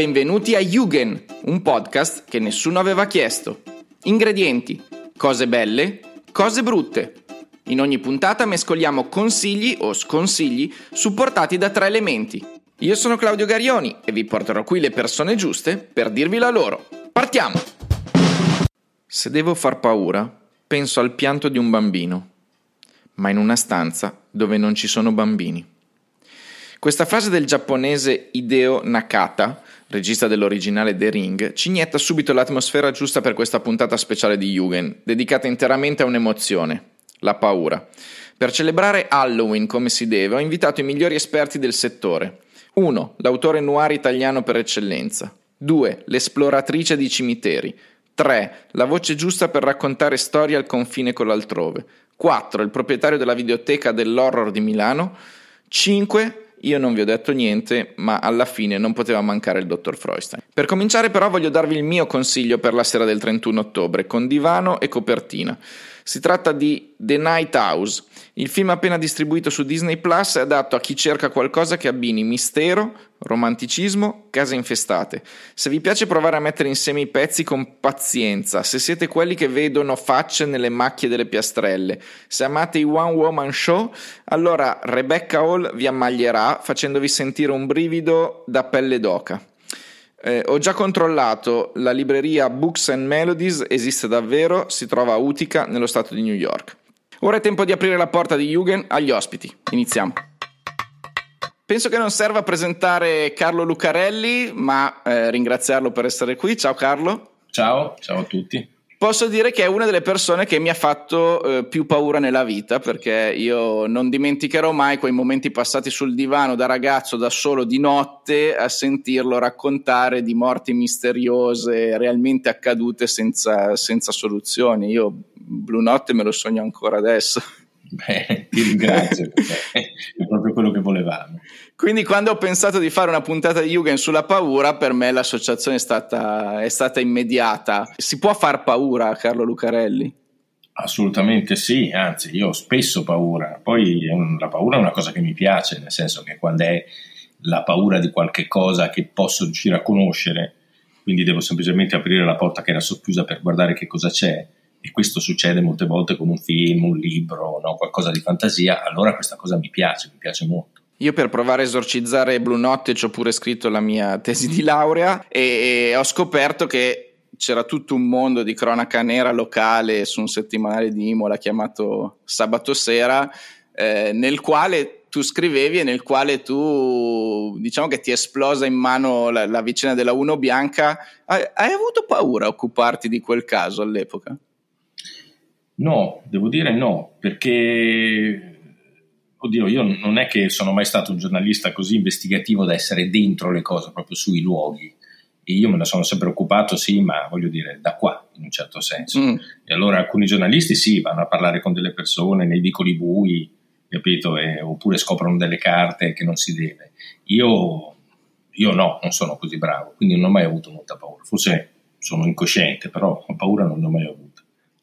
Benvenuti a Jugend, un podcast che nessuno aveva chiesto. Ingredienti, cose belle, cose brutte. In ogni puntata mescoliamo consigli o sconsigli supportati da tre elementi. Io sono Claudio Garioni e vi porterò qui le persone giuste per dirvi la loro. Partiamo! Se devo far paura, penso al pianto di un bambino, ma in una stanza dove non ci sono bambini. Questa frase del giapponese Hideo Nakata, regista dell'originale The Ring, ci inietta subito l'atmosfera giusta per questa puntata speciale di Yugen, dedicata interamente a un'emozione, la paura. Per celebrare Halloween come si deve, ho invitato i migliori esperti del settore. 1. L'autore noir italiano per eccellenza. 2. L'esploratrice di cimiteri. 3. La voce giusta per raccontare storie al confine con l'altrove. 4. Il proprietario della videoteca dell'horror di Milano. 5. Io non vi ho detto niente, ma alla fine non poteva mancare il dottor Freustein. Per cominciare però voglio darvi il mio consiglio per la sera del 31 ottobre, con divano e copertina. Si tratta di The Night House. Il film appena distribuito su Disney Plus è adatto a chi cerca qualcosa che abbini mistero, romanticismo, case infestate. Se vi piace provare a mettere insieme i pezzi con pazienza, se siete quelli che vedono facce nelle macchie delle piastrelle, se amate i One Woman Show, allora Rebecca Hall vi ammaglierà facendovi sentire un brivido da pelle d'oca. Eh, ho già controllato, la libreria Books and Melodies esiste davvero, si trova a Utica, nello stato di New York. Ora è tempo di aprire la porta di Jugend agli ospiti. Iniziamo. Penso che non serva presentare Carlo Lucarelli, ma eh, ringraziarlo per essere qui. Ciao Carlo. Ciao, ciao a tutti. Posso dire che è una delle persone che mi ha fatto eh, più paura nella vita perché io non dimenticherò mai quei momenti passati sul divano da ragazzo, da solo di notte, a sentirlo raccontare di morti misteriose realmente accadute senza, senza soluzioni. Io Blue Notte me lo sogno ancora adesso. Beh, ti ringrazio, è proprio quello che volevamo. Quindi quando ho pensato di fare una puntata di Jugend sulla paura, per me l'associazione è stata, è stata immediata. Si può far paura a Carlo Lucarelli? Assolutamente sì, anzi io ho spesso paura, poi la paura è una cosa che mi piace, nel senso che quando è la paura di qualche cosa che posso riuscire a conoscere, quindi devo semplicemente aprire la porta che era socchiusa per guardare che cosa c'è, e questo succede molte volte con un film, un libro, no? qualcosa di fantasia, allora questa cosa mi piace, mi piace molto. Io per provare a esorcizzare Blue Notte ci ho pure scritto la mia tesi di laurea e, e ho scoperto che c'era tutto un mondo di cronaca nera locale su un settimanale di Imola chiamato Sabato Sera, eh, nel quale tu scrivevi e nel quale tu, diciamo che ti è esplosa in mano la, la vicenda della Uno Bianca. Hai, hai avuto paura a occuparti di quel caso all'epoca? No, devo dire no, perché oddio, io non è che sono mai stato un giornalista così investigativo da essere dentro le cose, proprio sui luoghi. E io me ne sono sempre occupato, sì, ma voglio dire, da qua, in un certo senso. Mm. E allora alcuni giornalisti sì, vanno a parlare con delle persone nei vicoli bui, capito? E, oppure scoprono delle carte che non si deve. Io, io no, non sono così bravo, quindi non ho mai avuto molta paura. Forse sono incosciente, però paura non ne ho mai avuto.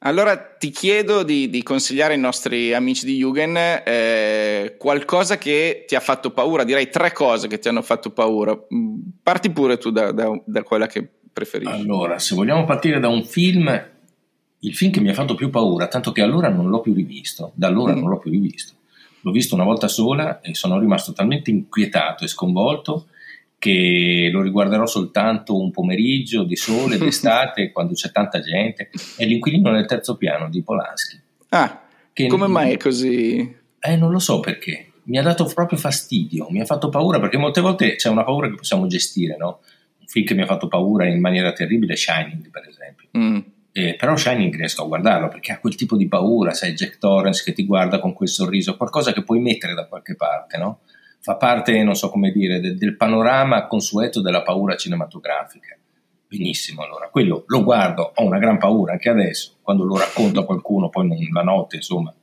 Allora ti chiedo di, di, consigliare ai nostri amici di Jugend eh, qualcosa che ti ha fatto paura, direi tre cose che ti hanno fatto paura. Mm, parti pure tu da, da, da quella che preferisci. Allora, se vogliamo partire da un film, il film che mi ha fatto più paura, tanto che allora non l'ho più rivisto, da allora mm. non l'ho più rivisto. L'ho visto una volta sola e sono rimasto talmente inquietato e sconvolto che lo riguarderò soltanto un pomeriggio di sole d'estate quando c'è tanta gente, è l'inquilino nel terzo piano di Polanski. Ah, come mai è così? Eh, non lo so perché, mi ha dato proprio fastidio, mi ha fatto paura perché molte volte c'è una paura che possiamo gestire, no? Un film che mi ha fatto paura in maniera terribile è Shining, per esempio. Mm. Eh, però Shining riesco a guardarlo perché ha quel tipo di paura, sai, Jack Torrance che ti guarda con quel sorriso, qualcosa che puoi mettere da qualche parte, no? Fa parte, non so come dire, del, del panorama consueto della paura cinematografica. Benissimo, allora, quello lo guardo, ho una gran paura anche adesso, quando lo racconto a qualcuno, poi non, la notte, insomma,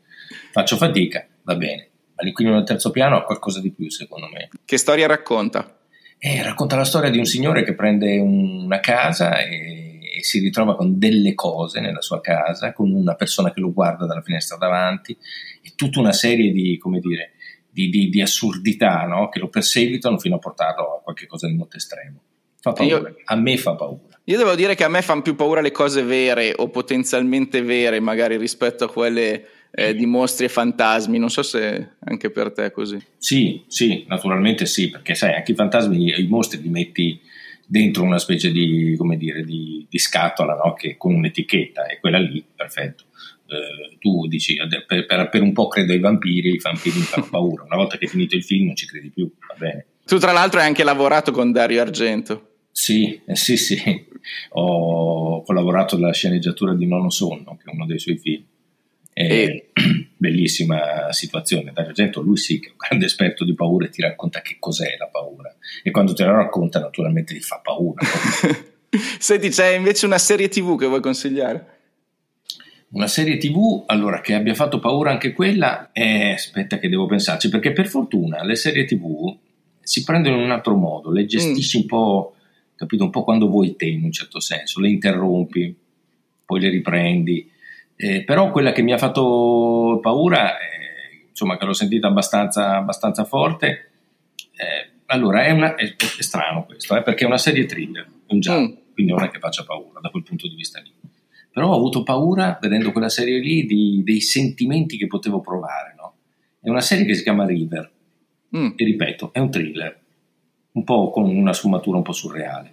faccio fatica, va bene. Ma l'inquilino del terzo piano ha qualcosa di più, secondo me. Che storia racconta? Eh, racconta la storia di un signore che prende una casa e, e, si ritrova con delle cose nella sua casa, con una persona che lo guarda dalla finestra davanti e tutta una serie di, come dire, di, di, di assurdità no? che lo perseguitano fino a portarlo a qualcosa di molto estremo. Fa paura. Io, a me fa paura. Io devo dire che a me fanno più paura le cose vere o potenzialmente vere, magari rispetto a quelle eh, di mostri e fantasmi. Non so se anche per te è così. Sì, sì, naturalmente sì, perché sai, anche i fantasmi, i mostri li metti dentro una specie di, come dire, di, di scatola no? che, con un'etichetta e quella lì, perfetto. Eh, tu dici per, per, per, un po' credo ai vampiri, i vampiri mi fanno paura. Una volta che hai finito il film non ci credi più, va bene. Tu tra l'altro hai anche lavorato con Dario Argento. Sì, eh, sì, sì. Ho collaborato alla sceneggiatura di Nono Sonno, che è uno dei suoi film. E... Bellissima situazione. Dario Argento, lui sì, che è un grande esperto di paura e ti racconta che cos'è la paura. E quando te la racconta, naturalmente ti fa paura. Senti, c'è invece una serie TV che vuoi consigliare? Una serie TV, allora, che abbia fatto paura anche quella, eh, aspetta che devo pensarci, perché per fortuna le serie TV si prendono in un altro modo, le gestisci mm. un po', capito, un po' quando vuoi te in un certo senso, le interrompi, poi le riprendi. Eh, però quella che mi ha fatto paura, eh, insomma, che l'ho sentita abbastanza, abbastanza forte, eh, allora è, una, è, è, strano questo, eh, perché è una serie thriller, un giallo, mm. quindi non è che faccia paura da quel punto di vista lì. Però ho avuto paura, vedendo quella serie lì, di, dei sentimenti che potevo provare. No? È una serie che si chiama River, Mm. E ripeto, è un thriller, un po' con una sfumatura un po' surreale.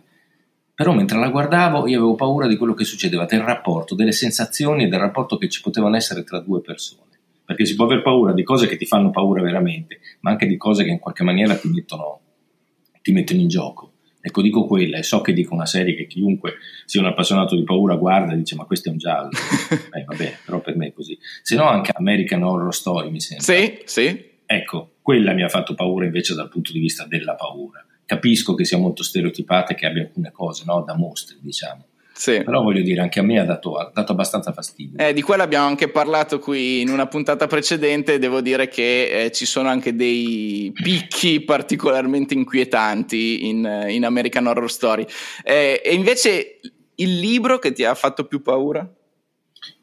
Però mentre la guardavo io avevo paura di quello che succedeva, del rapporto, delle sensazioni e del rapporto che ci potevano essere tra due persone. Perché si può aver paura di cose che ti fanno paura veramente, ma anche di cose che in qualche maniera ti mettono, ti mettono in gioco. Ecco, dico quella e so che dico una serie che chiunque sia un appassionato di paura guarda e dice ma questo è un giallo. eh, vabbè, però per me è così. Se no anche American Horror Story mi sembra. Sì, sì. Ecco, quella mi ha fatto paura invece dal punto di vista della paura. Capisco che sia molto stereotipata e che abbia alcune cose no? da mostri, diciamo. Sì. Però voglio dire, anche a me ha dato, ha dato abbastanza fastidio. Eh, di quello abbiamo anche parlato qui in una puntata precedente. Devo dire che eh, ci sono anche dei picchi particolarmente inquietanti in, in American Horror Story. Eh, e invece il libro che ti ha fatto più paura?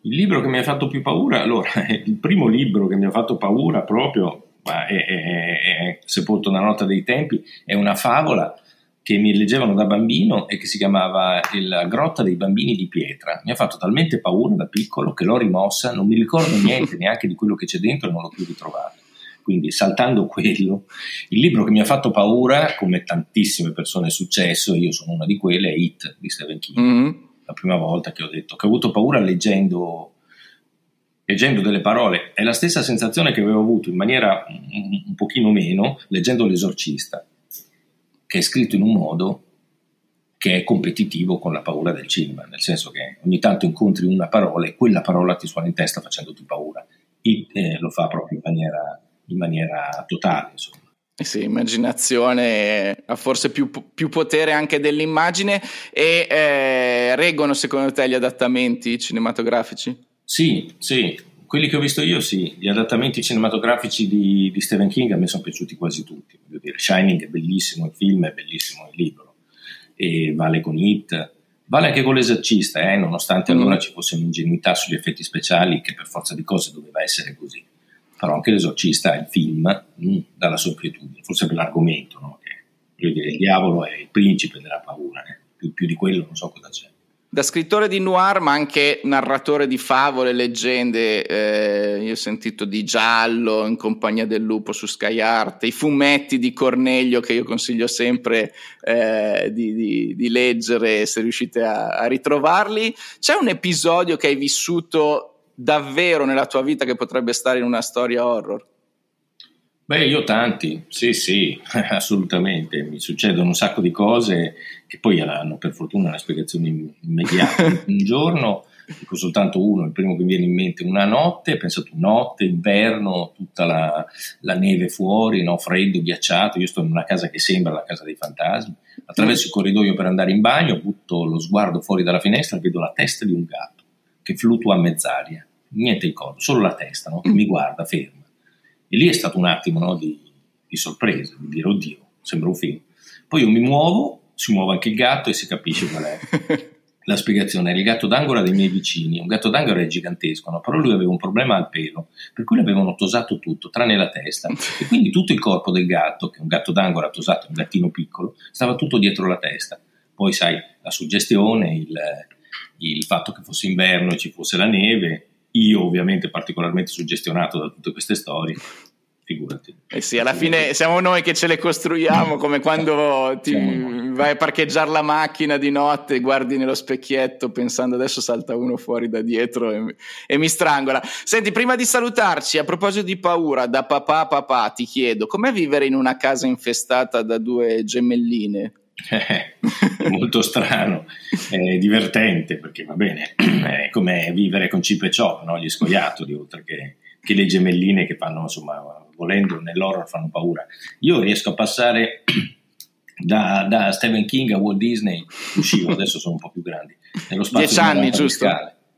Il libro che mi ha fatto più paura, allora, il primo libro che mi ha fatto paura proprio ma è, è, è sepolto nella nota dei tempi, è una favola che mi leggevano da bambino e che si chiamava La grotta dei bambini di pietra. Mi ha fatto talmente paura da piccolo che l'ho rimossa, non mi ricordo niente neanche di quello che c'è dentro e non l'ho più ritrovato. Quindi saltando quello, il libro che mi ha fatto paura, come tantissime persone è successo, io sono una di quelle, è It di Stephen King. Mm-hmm. La prima volta che ho detto che ho avuto paura leggendo leggendo delle parole, è la stessa sensazione che avevo avuto in maniera un, un pochino meno leggendo L'esorcista, che è scritto in un modo che è competitivo con la paura del cinema, nel senso che ogni tanto incontri una parola e quella parola ti suona in testa facendoti paura. E eh, lo fa proprio in maniera, in maniera totale, insomma. Eh sì, immaginazione ha forse più, più, potere anche dell'immagine e eh, reggono secondo te gli adattamenti cinematografici? Sì, sì, quelli che ho visto io sì, gli adattamenti cinematografici di, di Stephen King a me sono piaciuti quasi tutti, voglio dire, Shining è bellissimo il film, è bellissimo il libro, e vale con It, vale anche con l'esercista, eh, nonostante mm. allora ci fosse un'ingenuità sugli effetti speciali che per forza di cose doveva essere così, però anche l'esorcista, il film, mh, mm, dalla sua inquietudine, forse per l'argomento, no? che, voglio dire, il diavolo è il principe della paura, eh? più, più di quello non so cosa c'è. Da scrittore di noir, ma anche narratore di favole, leggende, eh, io ho sentito di Giallo in compagnia del lupo su Sky Art, i fumetti di Cornelio che io consiglio sempre eh, di, di, di, leggere se riuscite a, a ritrovarli. C'è un episodio che hai vissuto davvero nella tua vita che potrebbe stare in una storia horror? Beh, io tanti, sì, sì, assolutamente. Mi succedono un sacco di cose che poi hanno per fortuna una spiegazione immediata. un giorno, dico soltanto uno, il primo che mi viene in mente, una notte, pensato notte, inverno, tutta la, la neve fuori, no? freddo, ghiacciato. Io sto in una casa che sembra la casa dei fantasmi. Attraverso il corridoio per andare in bagno, butto lo sguardo fuori dalla finestra e vedo la testa di un gatto che fluttua a mezz'aria. Niente il corpo, solo la testa, no? che mi guarda ferma e lì è stato un attimo no, di, di, sorpresa, di dire oddio, sembra un film. Poi io mi muovo, si muove anche il gatto e si capisce qual è. La spiegazione era il gatto d'angora dei miei vicini. Un gatto d'angora è gigantesco, no? però lui aveva un problema al pelo, per cui l'avevano tosato tutto, tranne la testa. E quindi tutto il corpo del gatto, che è un gatto d'angora tosato, un gattino piccolo, stava tutto dietro la testa. Poi sai, la suggestione, il, il fatto che fosse inverno e ci fosse la neve, io ovviamente particolarmente suggestionato da tutte queste storie, figurati. Eh sì, alla fine siamo noi che ce le costruiamo, come quando ti vai a parcheggiare la macchina di notte e guardi nello specchietto pensando adesso salta uno fuori da dietro e, e mi strangola. Senti, prima di salutarci, a proposito di paura, da papà a papà ti chiedo, com'è vivere in una casa infestata da due gemelline? È molto strano, è divertente perché va bene, è come vivere con Cip e Chop, no? gli scoiattoli, oltre che, che le gemelline che fanno insomma volendo nell'horror fanno paura. Io riesco a passare da, da Stephen King a Walt Disney, uscivo, adesso sono un po' più grandi. Nello spazio dieci anni, giusto?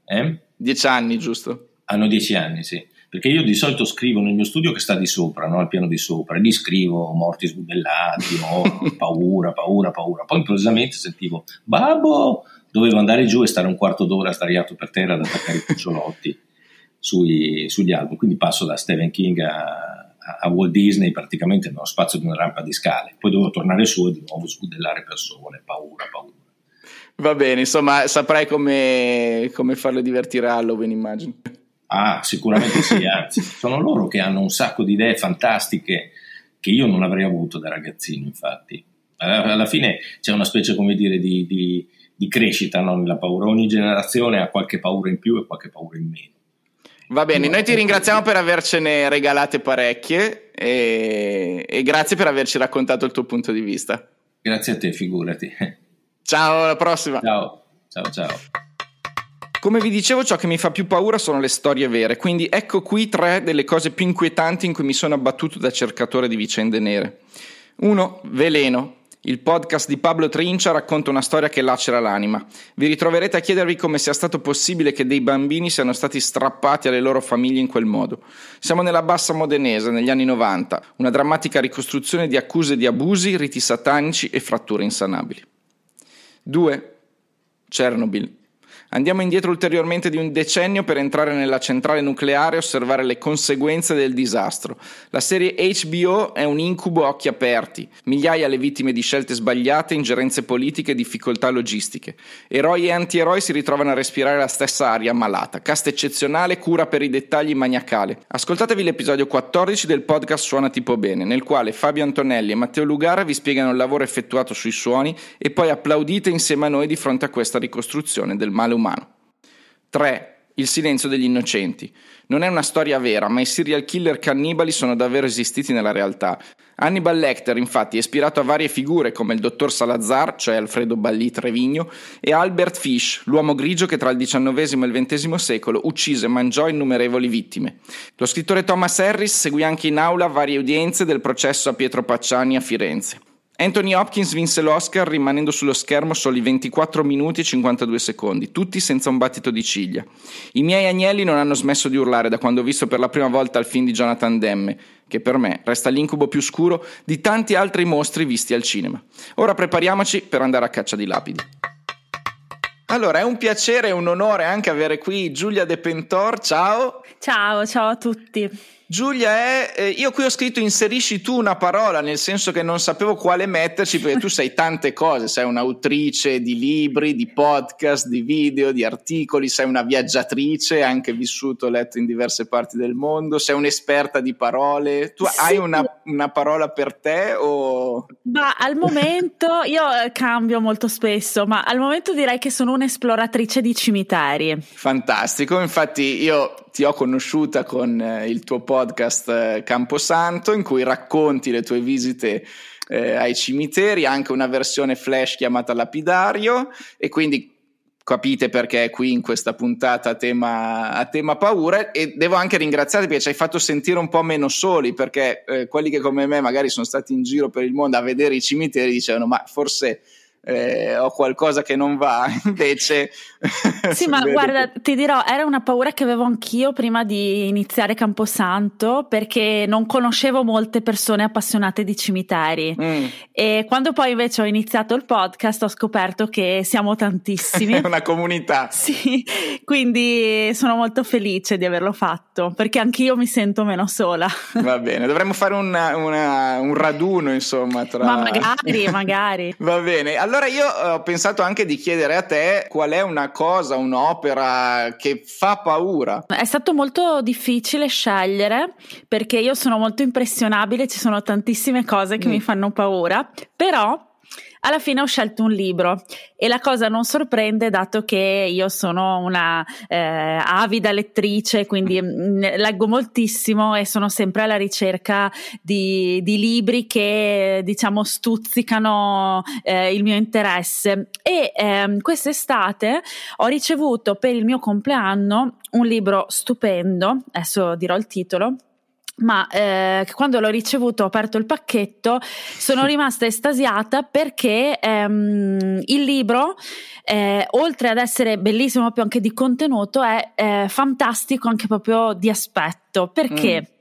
Eh? Dieci anni, giusto? Hanno dieci anni, sì. Perché io di solito scrivo nel mio studio che sta di sopra, no? al piano di sopra, e lì scrivo morti sbudellati, no? paura, paura, paura. Poi improvvisamente sentivo, babbo, dovevo andare giù e stare un quarto d'ora sdraiato per terra ad attaccare i cucciolotti sui, sugli album. Quindi passo da Stephen King a, a Walt Disney praticamente nello spazio di una rampa di scale. Poi dovevo tornare su e di nuovo sbudellare persone, paura, paura. Va bene, insomma, saprai come, come farle divertire a Halloween, immagino. Ah, sicuramente sì, anzi, sono loro che hanno un sacco di idee fantastiche che io non avrei avuto da ragazzino, infatti. Alla, fine c'è una specie, come dire, di, di, di crescita no? nella paura. Ogni generazione ha qualche paura in più e qualche paura in meno. Va bene, noi ti ringraziamo per avercene regalate parecchie e, e, grazie per averci raccontato il tuo punto di vista. Grazie a te, figurati. Ciao, alla prossima. Ciao, ciao, ciao. Come vi dicevo, ciò che mi fa più paura sono le storie vere, quindi ecco qui tre delle cose più inquietanti in cui mi sono abbattuto da cercatore di vicende nere. 1. Veleno. Il podcast di Pablo Trincia racconta una storia che lacera l'anima. Vi ritroverete a chiedervi come sia stato possibile che dei bambini siano stati strappati alle loro famiglie in quel modo. Siamo nella bassa modenese, negli anni 90, una drammatica ricostruzione di accuse di abusi, riti satanici e fratture insanabili. 2. Chernobyl. Andiamo indietro ulteriormente di un decennio per entrare nella centrale nucleare e osservare le conseguenze del disastro. La serie HBO è un incubo a occhi aperti, migliaia le vittime di scelte sbagliate, ingerenze politiche e difficoltà logistiche. Eroi e antieroi si ritrovano a respirare la stessa aria malata. Cast eccezionale, cura per i dettagli maniacale. Ascoltatevi l'episodio 14 del podcast Suona tipo bene, nel quale Fabio Antonelli e Matteo Lugara vi spiegano il lavoro effettuato sui suoni e poi applaudite insieme a noi di fronte a questa ricostruzione del male umano umano. 3. Il silenzio degli innocenti. Non è una storia vera, ma i serial killer cannibali sono davvero esistiti nella realtà. Hannibal Lecter, infatti, è ispirato a varie figure come il dottor Salazar, cioè Alfredo Ballì Trevigno, e Albert Fish, l'uomo grigio che tra il XIX e il XX secolo uccise e mangiò innumerevoli vittime. Lo scrittore Thomas Harris seguì anche in aula varie udienze del processo a Pietro Pacciani a Firenze. Anthony Hopkins vinse l'Oscar rimanendo sullo schermo soli 24 minuti e 52 secondi, tutti senza un battito di ciglia. I miei agnelli non hanno smesso di urlare da quando ho visto per la prima volta il film di Jonathan Demme, che per me resta l'incubo più scuro di tanti altri mostri visti al cinema. Ora prepariamoci per andare a caccia di lapidi. Allora, è un piacere e un onore anche avere qui Giulia De Pentor. Ciao. Ciao, ciao a tutti. Giulia è, eh, io qui ho scritto inserisci tu una parola, nel senso che non sapevo quale metterci, perché tu sei tante cose, sei un'autrice di libri, di podcast, di video, di articoli, sei una viaggiatrice, anche vissuto, letto in diverse parti del mondo, sei un'esperta di parole. Tu sì. hai una, una, parola per te o... Ma al momento, io eh, cambio molto spesso, ma al momento direi che sono un'esploratrice di cimiteri. Fantastico, infatti io ti ho conosciuta con eh, il tuo podcast eh, Camposanto in cui racconti le tue visite eh, ai cimiteri, anche una versione flash chiamata Lapidario. E quindi capite perché è qui in questa puntata a tema, a tema paura e devo anche ringraziarti perché ci hai fatto sentire un po' meno soli perché eh, quelli che come me magari sono stati in giro per il mondo a vedere i cimiteri dicevano ma forse eh, ho qualcosa che non va, invece... Sì, ma guarda, ti dirò, era una paura che avevo anch'io prima di iniziare Camposanto, perché non conoscevo molte persone appassionate di cimiteri. Mm. E quando poi invece ho iniziato il podcast ho scoperto che siamo tantissimi. È una comunità. Sì, quindi sono molto felice di averlo fatto, perché anch'io mi sento meno sola. Va bene, dovremmo fare una, una, un raduno, insomma. Tra... Ma magari, magari. Va bene. Allora, allora io eh, ho pensato anche di chiedere a te qual è una cosa, un'opera che fa paura. È stato molto difficile scegliere perché io sono molto impressionabile, ci sono tantissime cose che mm. mi fanno paura, però alla fine ho scelto un libro e la cosa non sorprende dato che io sono una eh, avida lettrice, quindi mm, leggo moltissimo e sono sempre alla ricerca di, di libri che diciamo stuzzicano eh, il mio interesse. E eh, quest'estate ho ricevuto per il mio compleanno un libro stupendo, adesso dirò il titolo ma eh, quando l'ho ricevuto ho aperto il pacchetto sono rimasta estasiata perché ehm, il libro eh, oltre ad essere bellissimo proprio anche di contenuto è eh, fantastico anche proprio di aspetto. Perché? Mm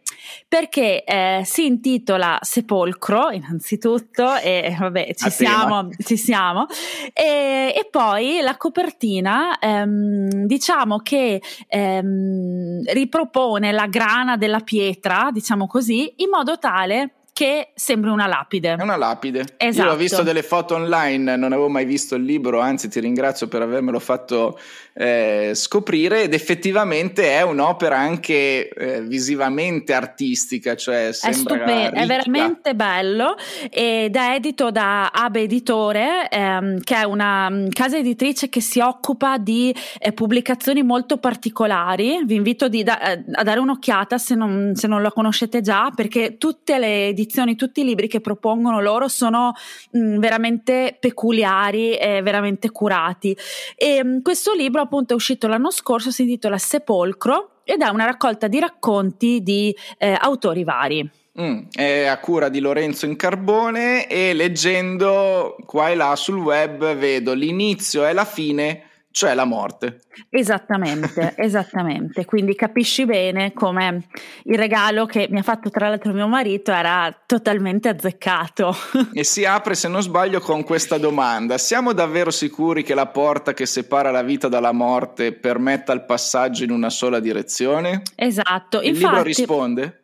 perché eh, si intitola Sepolcro innanzitutto e vabbè ci siamo, ci siamo. E, e, poi la copertina ehm, diciamo che ehm, ripropone la grana della pietra diciamo così in modo tale che sembri una lapide. È una lapide. Esatto. Io ho visto delle foto online, non avevo mai visto il libro, anzi ti ringrazio per avermelo fatto eh, scoprire ed effettivamente è un'opera anche eh, visivamente artistica, cioè sembra è, stupen- è veramente bello ed è edito da Abe Editore, ehm, che è una mm, casa editrice che si occupa di eh, pubblicazioni molto particolari. Vi invito da- eh, a dare un'occhiata se non, se non la conoscete già, perché tutte le edizioni, tutti i libri che propongono loro sono mh, mm, veramente peculiari e veramente curati. E mh, mm, questo libro appunto è uscito l'anno scorso, si intitola Sepolcro ed è una raccolta di racconti di eh, autori vari. Mm, è a cura di Lorenzo in Carbone e leggendo qua e là sul web vedo l'inizio e la fine cioè la morte. Esattamente, esattamente. Quindi capisci bene come il regalo che mi ha fatto tra l'altro mio marito era totalmente azzeccato. E si apre, se non sbaglio, con questa domanda. Siamo davvero sicuri che la porta che separa la vita dalla morte permetta il passaggio in una sola direzione? Esatto. Il Infatti, libro risponde?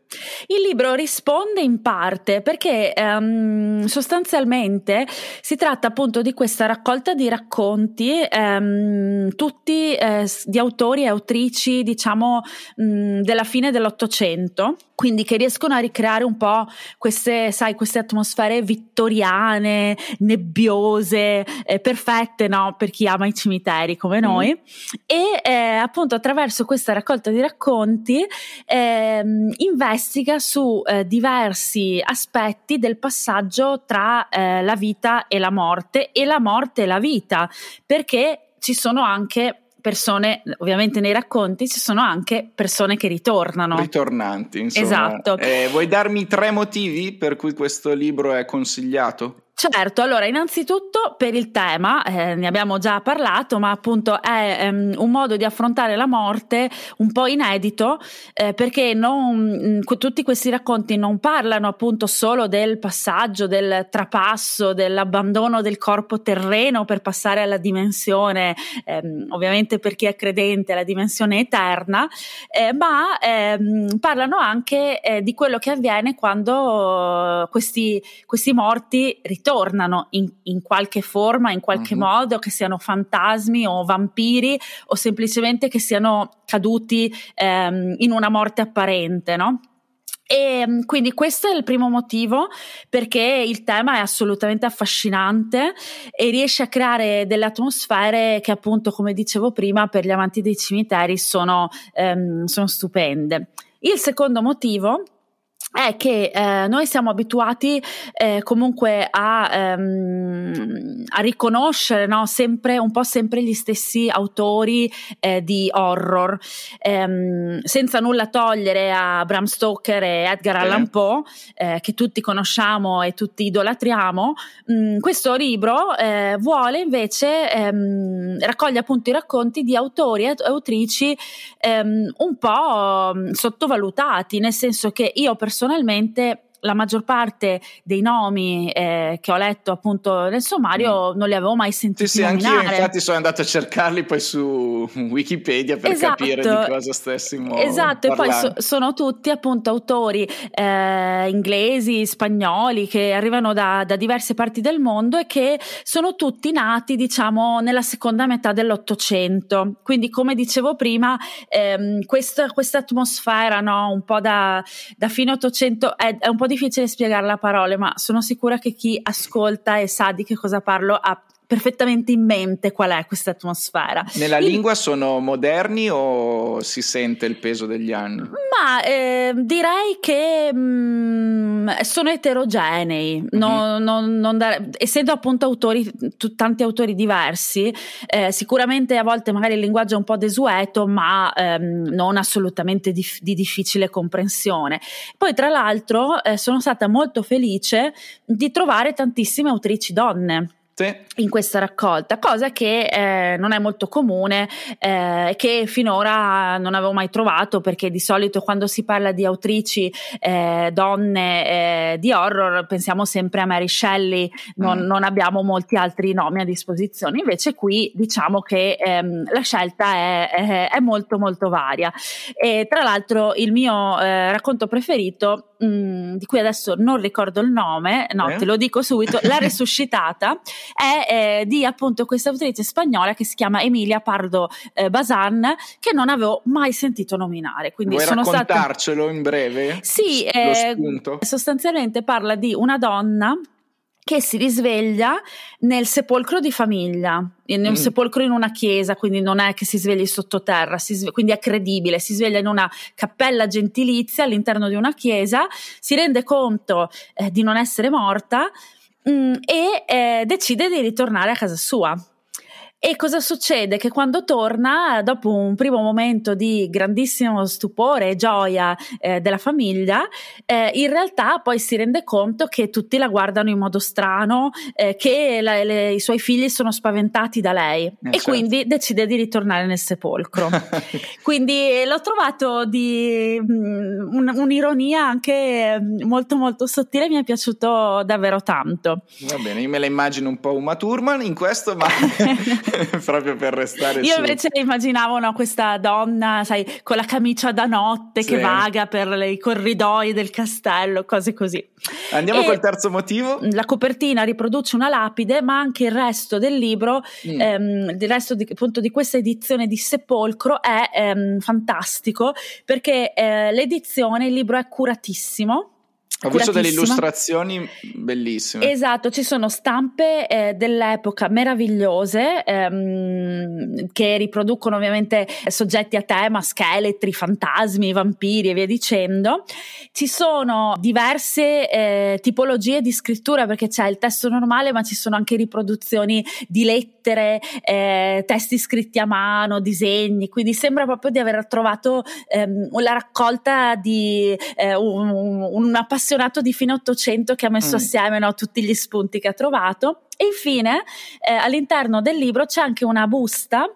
Il libro risponde in parte perché um, sostanzialmente si tratta appunto di questa raccolta di racconti, um, tutti eh, di autori e autrici, diciamo, um, della fine dell'Ottocento, quindi che riescono a ricreare un po' queste, sai, queste atmosfere vittoriane, nebbiose, eh, perfette, no? Per chi ama i cimiteri come noi. Mm. E eh, appunto attraverso questa raccolta di racconti investe investiga su eh, diversi aspetti del passaggio tra eh, la vita e la morte e la morte e la vita, perché ci sono anche persone, ovviamente nei racconti ci sono anche persone che ritornano. Ritornanti, insomma. Esatto. Eh, vuoi darmi tre motivi per cui questo libro è consigliato? Certo, allora innanzitutto per il tema, eh, ne abbiamo già parlato, ma appunto è ehm, un modo di affrontare la morte un po' inedito eh, perché non, mm, tutti questi racconti non parlano appunto solo del passaggio, del trapasso, dell'abbandono del corpo terreno per passare alla dimensione, ehm, ovviamente per chi è credente, la dimensione eterna, eh, ma ehm, parlano anche eh, di quello che avviene quando questi, questi morti ritornano ritornano in, in qualche forma, in qualche uh-huh. modo, che siano fantasmi o vampiri o semplicemente che siano caduti ehm, in una morte apparente, no? E ehm, quindi questo è il primo motivo perché il tema è assolutamente affascinante e riesce a creare delle atmosfere che appunto come dicevo prima per gli amanti dei cimiteri sono, ehm, sono stupende. Il secondo motivo è che eh, noi siamo abituati eh, comunque a, ehm, a riconoscere no? sempre, un po' sempre gli stessi autori eh, di horror, ehm, senza nulla togliere a Bram Stoker e Edgar Allan Poe, eh, che tutti conosciamo e tutti idolatriamo. Mm, questo libro eh, vuole invece ehm, raccoglie appunto i racconti di autori e autrici ehm, un po' mm, sottovalutati, nel senso che io personalmente personalmente la maggior parte dei nomi eh, che ho letto appunto nel sommario mm. non li avevo mai sentiti sì, sì, nominare. anch'io infatti sono andato a cercarli poi su Wikipedia per esatto, capire di cosa stessimo Esatto, parlando. e poi so, sono tutti appunto autori eh, inglesi, spagnoli che arrivano da, da diverse parti del mondo e che sono tutti nati diciamo nella seconda metà dell'Ottocento. Quindi come dicevo prima ehm, questa, questa atmosfera no, un po' da, da fine Ottocento è, è, un po' difficile spiegarla a parole, ma sono sicura che chi ascolta e sa di che cosa parlo ha perfettamente in mente qual è questa atmosfera. Nella Il... lingua sono moderni o si sente il peso degli anni? Ma eh, direi che mh, mm, sono eterogenei, mm-hmm. non, non, non da, essendo appunto autori, t- tanti autori diversi, eh, sicuramente a volte magari il linguaggio è un po' desueto, ma ehm, non assolutamente di, di, difficile comprensione. Poi tra l'altro eh, sono stata molto felice di trovare tantissime autrici donne sì. in questa raccolta, cosa che eh, non è molto comune e eh, che finora non avevo mai trovato perché di solito quando si parla di autrici eh, donne eh, di horror pensiamo sempre a Mary Shelley, non, mm. non, abbiamo molti altri nomi a disposizione, invece qui diciamo che ehm, la scelta è, è, è, molto molto varia e tra l'altro il mio eh, racconto preferito mh, mm, di cui adesso non ricordo il nome, no, eh? te lo dico subito, La Resuscitata, è eh, di appunto questa autrice spagnola che si chiama Emilia Pardo eh, Bazan, che non avevo mai sentito nominare. Quindi Vuoi sono raccontarcelo stata... in breve? Sì, eh, sostanzialmente parla di una donna che si risveglia nel sepolcro di famiglia, in un mm. sepolcro in una chiesa, quindi non è che si svegli sottoterra, sve- quindi è credibile, si sveglia in una cappella gentilizia all'interno di una chiesa, si rende conto eh, di non essere morta mh, mm, e eh, decide di ritornare a casa sua. E cosa succede? Che quando torna, dopo un primo momento di grandissimo stupore e gioia eh, della famiglia, eh, in realtà poi si rende conto che tutti la guardano in modo strano, eh, che la, le, i suoi figli sono spaventati da lei eh, e certo. quindi decide di ritornare nel sepolcro. quindi l'ho trovato di um, un, un'ironia anche molto molto sottile, mi è piaciuto davvero tanto. Va bene, io me la immagino un po' Uma Thurman in questo, ma proprio per restare Io su. invece immaginavo no, questa donna, sai, con la camicia da notte sì. che vaga per le, i corridoi del castello, cose così. Andiamo e col terzo motivo. La copertina riproduce una lapide, ma anche il resto del libro, mm. ehm, il resto di, appunto di questa edizione di Sepolcro è ehm, fantastico perché eh, l'edizione, il libro è curatissimo ho visto delle illustrazioni bellissime. Esatto, ci sono stampe eh, dell'epoca meravigliose ehm, che riproducono ovviamente soggetti a tema, scheletri, fantasmi, vampiri e via dicendo. Ci sono diverse eh, tipologie di scrittura perché c'è il testo normale, ma ci sono anche riproduzioni di lettere, eh, testi scritti a mano, disegni, quindi sembra proprio di aver trovato ehm, la raccolta di eh, un, una passione appassionato di fine Ottocento che ha messo mm. assieme no, tutti gli spunti che ha trovato. E infine, eh, all'interno del libro c'è anche una busta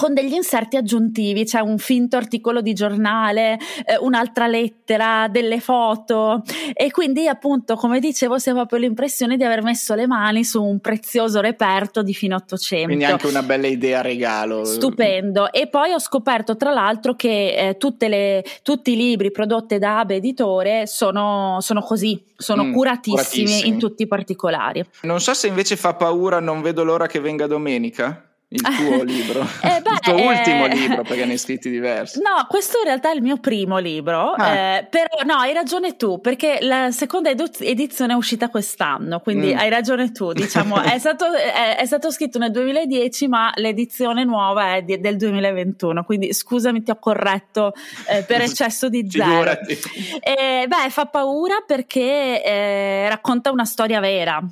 con degli inserti aggiuntivi, c'è un finto articolo di giornale, eh, un'altra lettera, delle foto e quindi appunto come dicevo si ha proprio l'impressione di aver messo le mani su un prezioso reperto di fine Ottocento. Quindi anche una bella idea regalo. Stupendo e poi ho scoperto tra l'altro che eh, le, tutti i libri prodotti da Abe Editore sono, sono così, sono mm, curatissimi, curatissimi in tutti i particolari. Non so se invece fa paura, non vedo l'ora che venga domenica il tuo libro, eh beh, il tuo ultimo eh... libro perché ne hai scritti diversi. No, questo in realtà è il mio primo libro, ah. eh, però no, hai ragione tu perché la seconda edizione è uscita quest'anno, quindi mm. hai ragione tu, diciamo, è, stato, è, è, stato, scritto nel 2010 ma l'edizione nuova è di, del 2021, quindi scusami ti ho corretto eh, per eccesso di zero. Eh, beh, fa paura perché eh, racconta una storia vera.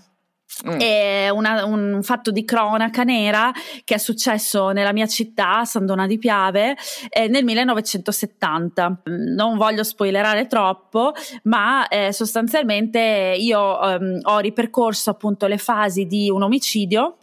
Mm. È una, un fatto di cronaca nera che è successo nella mia città, Sandona di Piave, eh, nel 1970. Non voglio spoilerare troppo, ma eh, sostanzialmente io ehm, ho ripercorso appunto le fasi di un omicidio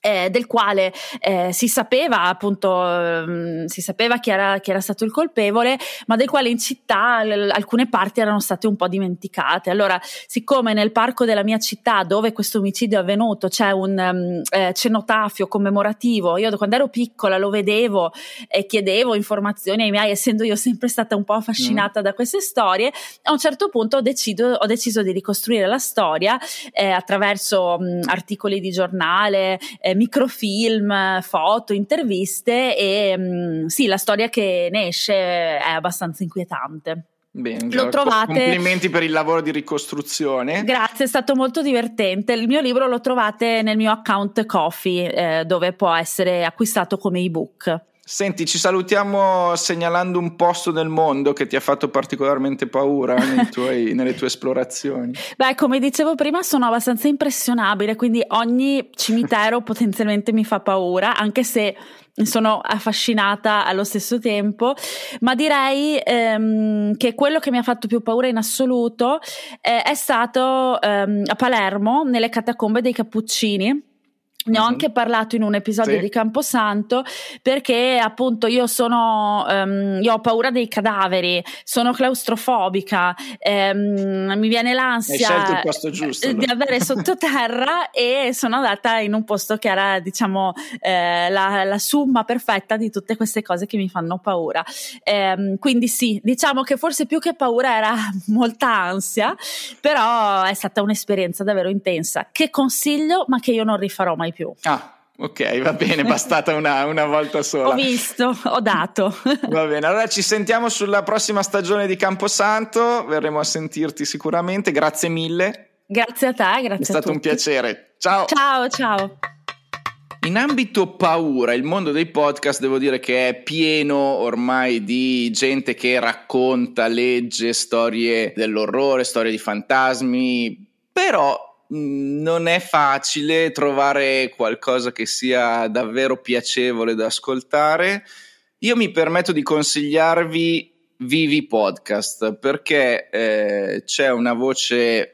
eh, del quale eh, si sapeva appunto ehm, si sapeva chi era, chi era, stato il colpevole ma del quale in città l- alcune parti erano state un po' dimenticate allora siccome nel parco della mia città dove questo omicidio è avvenuto c'è un um, eh, cenotafio commemorativo io quando ero piccola lo vedevo e chiedevo informazioni ai miei essendo io sempre stata un po' affascinata mm. da queste storie a un certo punto ho deciso, ho deciso di ricostruire la storia eh, attraverso um, articoli di giornale eh, microfilm, foto, interviste e mh, mm, sì, la storia che ne esce è abbastanza inquietante. Bene, lo trovate... complimenti per il lavoro di ricostruzione. Grazie, è stato molto divertente. Il mio libro lo trovate nel mio account Coffee, eh, dove può essere acquistato come ebook. Senti, ci salutiamo segnalando un posto nel mondo che ti ha fatto particolarmente paura tuoi, nelle tue esplorazioni. Beh, come dicevo prima, sono abbastanza impressionabile, quindi ogni cimitero potenzialmente mi fa paura, anche se sono affascinata allo stesso tempo, ma direi ehm, che quello che mi ha fatto più paura in assoluto eh, è stato ehm, a Palermo, nelle catacombe dei Cappuccini ne ho mhm. anche parlato in un episodio sì. di Camposanto perché appunto io sono um, io ho paura dei cadaveri, sono claustrofobica, um, mi viene l'ansia giusto, di andare sottoterra e sono andata in un posto che era diciamo eh, la, la, summa perfetta di tutte queste cose che mi fanno paura. Um, quindi sì, diciamo che forse più che paura era molta ansia, però è stata un'esperienza davvero intensa che consiglio ma che io non rifarò mai più più. Ah, Ok, va bene, bastata una, una, volta sola. Ho visto, ho dato. Va bene, allora ci sentiamo sulla prossima stagione di Camposanto, verremo a sentirti sicuramente, grazie mille. Grazie a te, grazie. È stato un piacere. Ciao. Ciao, ciao. In ambito paura, il mondo dei podcast devo dire che è pieno ormai di gente che racconta, legge storie dell'orrore, storie di fantasmi, però non è facile trovare qualcosa che sia davvero piacevole da ascoltare. Io mi permetto di consigliarvi Vivi Podcast perché eh, c'è una voce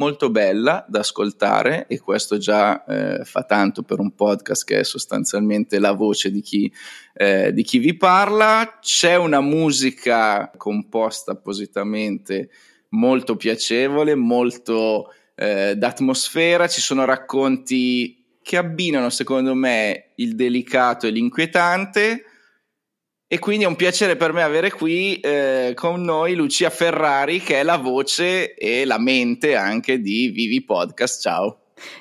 molto bella da ascoltare e questo già eh, fa tanto per un podcast che è sostanzialmente la voce di chi, eh, di chi vi parla. C'è una musica composta appositamente molto piacevole, molto eh, d'atmosfera, ci sono racconti che abbinano secondo me il delicato e l'inquietante e quindi è un piacere per me avere qui eh, con noi Lucia Ferrari che è la voce e la mente anche di Vivi Podcast. Ciao.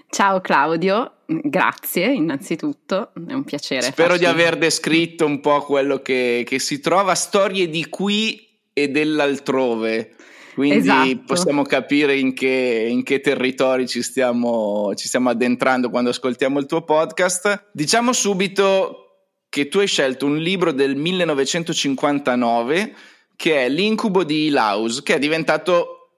Ciao Claudio, grazie innanzitutto, è un piacere. Spero farci... di aver descritto un po' quello che, che si trova, storie di qui e dell'altrove quindi esatto. possiamo capire in che, in che territori ci stiamo, ci stiamo addentrando quando ascoltiamo il tuo podcast. Diciamo subito che tu hai scelto un libro del 1959 che è L'incubo di Ilaus, che è diventato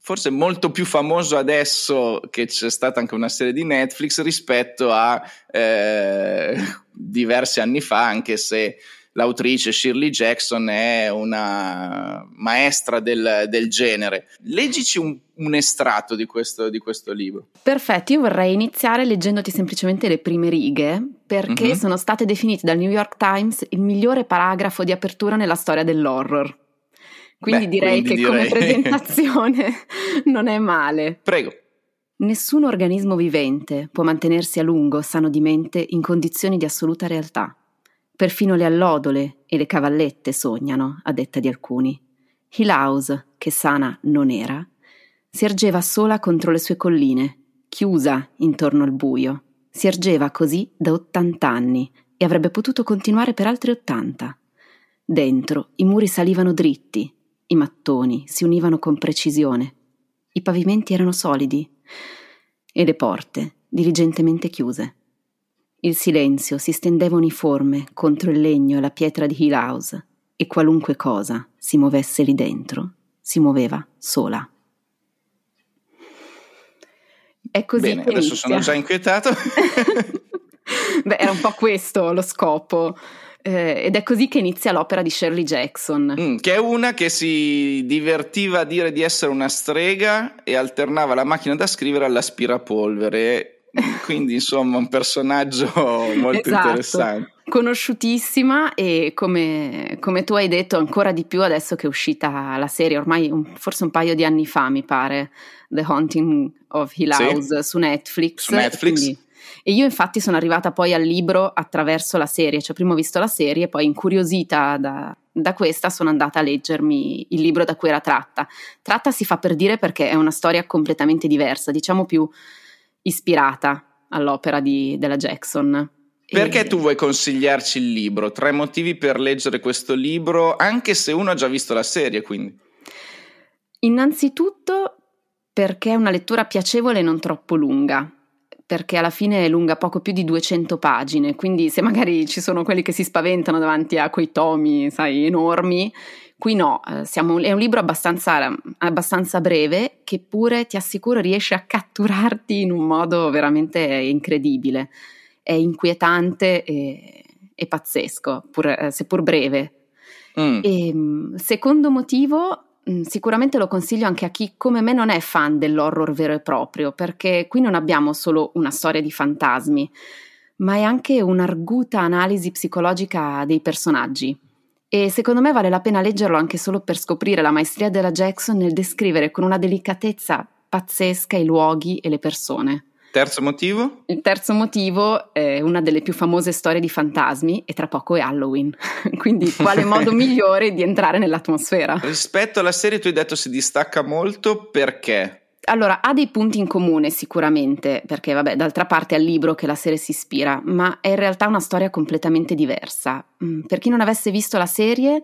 forse molto più famoso adesso che c'è stata anche una serie di Netflix rispetto a eh, diversi anni fa, anche se l'autrice Shirley Jackson è una maestra del, del genere. Leggici un, un estratto di questo, di questo, libro. Perfetto, io vorrei iniziare leggendoti semplicemente le prime righe perché mm-hmm. sono state definite dal New York Times il migliore paragrafo di apertura nella storia dell'horror. Quindi Beh, direi quindi che direi. come presentazione non è male. Prego. Nessun organismo vivente può mantenersi a lungo sano di mente in condizioni di assoluta realtà. Perfino le allodole e le cavallette sognano, a detta di alcuni. Hilaus, che sana non era, si ergeva sola contro le sue colline, chiusa intorno al buio. Si ergeva così da ottant'anni e avrebbe potuto continuare per altri ottanta. Dentro i muri salivano dritti, i mattoni si univano con precisione, i pavimenti erano solidi e le porte diligentemente chiuse. Il silenzio si stendeva uniforme contro il legno e la pietra di Hill House e qualunque cosa si muovesse lì dentro si muoveva sola. È così. Bene, adesso inizia. sono già inquietato. Beh, era un po' questo lo scopo. Eh, ed è così che inizia l'opera di Shirley Jackson. Mm, che è una che si divertiva a dire di essere una strega e alternava la macchina da scrivere all'aspirapolvere quindi insomma un personaggio molto esatto. interessante. Conosciutissima e come, come, tu hai detto ancora di più adesso che è uscita la serie, ormai un, forse un paio di anni fa mi pare, The Haunting of Hill House sì. su Netflix. Su Netflix. Quindi, e io infatti sono arrivata poi al libro attraverso la serie, cioè prima ho visto la serie, poi incuriosita da, da questa sono andata a leggermi il libro da cui era tratta. Tratta si fa per dire perché è una storia completamente diversa, diciamo più ispirata all'opera di, della Jackson. Perché tu vuoi consigliarci il libro? Tre motivi per leggere questo libro, anche se uno ha già visto la serie, quindi. Innanzitutto perché è una lettura piacevole e non troppo lunga perché alla fine è lunga poco più di 200 pagine, quindi se magari ci sono quelli che si spaventano davanti a quei tomi, sai, enormi, qui no, eh, siamo, è un libro abbastanza, abbastanza breve che pure ti assicuro riesce a catturarti in un modo veramente incredibile, è inquietante e, e pazzesco, pur, eh, seppur breve. Mm. E, ehm, secondo motivo, Mm, sicuramente lo consiglio anche a chi come me non è fan dell'horror vero e proprio, perché qui non abbiamo solo una storia di fantasmi, ma è anche un'arguta analisi psicologica dei personaggi. E secondo me vale la pena leggerlo anche solo per scoprire la maestria della Jackson nel descrivere con una delicatezza pazzesca i luoghi e le persone. Terzo motivo? Il terzo motivo è una delle più famose storie di fantasmi e tra poco è Halloween. Quindi quale modo migliore di entrare nell'atmosfera? Rispetto alla serie tu hai detto si distacca molto perché? Allora, ha dei punti in comune sicuramente, perché vabbè, d'altra parte è al libro che la serie si ispira, ma è in realtà una storia completamente diversa. Mm, per chi non avesse visto la serie,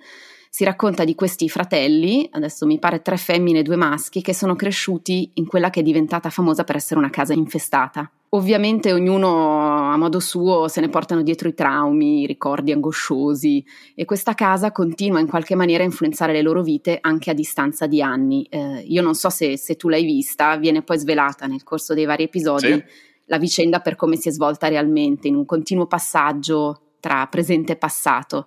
si racconta di questi fratelli, adesso mi pare tre femmine e due maschi, che sono cresciuti in quella che è diventata famosa per essere una casa infestata. Ovviamente ognuno a modo suo se ne portano dietro i traumi, i ricordi angosciosi e questa casa continua in qualche maniera a influenzare le loro vite anche a distanza di anni. Eh, io non so se, se, tu l'hai vista, viene poi svelata nel corso dei vari episodi sì. la vicenda per come si è svolta realmente, in un continuo passaggio tra presente e passato.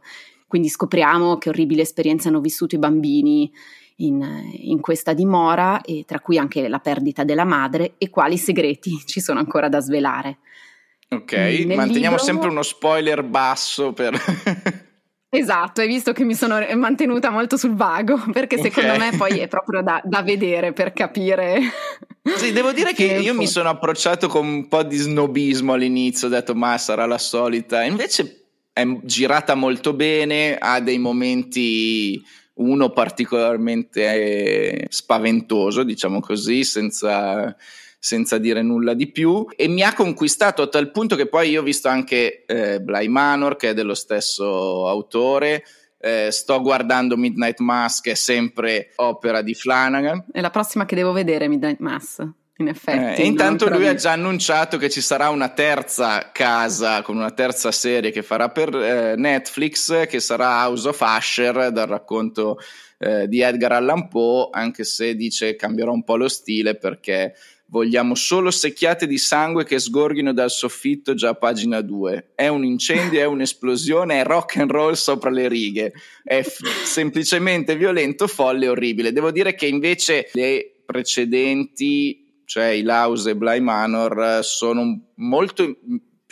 Quindi scopriamo che orribili esperienze hanno vissuto i bambini in, in, questa dimora, e tra cui anche la perdita della madre, e quali segreti ci sono ancora da svelare. Ok, Nel manteniamo libro... sempre uno spoiler basso per... Esatto, hai visto che mi sono mantenuta molto sul vago, perché secondo okay. me poi è proprio da, da, vedere per capire. Sì, devo dire che io mi sono approcciato con un po' di snobismo all'inizio, ho detto ma sarà la solita, invece è girata molto bene, ha dei momenti uno particolarmente spaventoso, diciamo così, senza, senza, dire nulla di più e mi ha conquistato a tal punto che poi io ho visto anche eh, Bly Manor che è dello stesso autore eh, sto guardando Midnight Mass che è sempre opera di Flanagan. È la prossima che devo vedere Midnight Mass in effetti. Eh, intanto lui ha già annunciato che ci sarà una terza casa con una terza serie che farà per eh, Netflix, che sarà House of Usher, dal racconto eh, di Edgar Allan Poe, anche se dice cambierà un po' lo stile perché vogliamo solo secchiate di sangue che sgorghino dal soffitto già a pagina 2. È un incendio, è un'esplosione, è rock and roll sopra le righe. È f- semplicemente violento, folle e orribile. Devo dire che invece le precedenti cioè i Laus e Bly Manor sono molto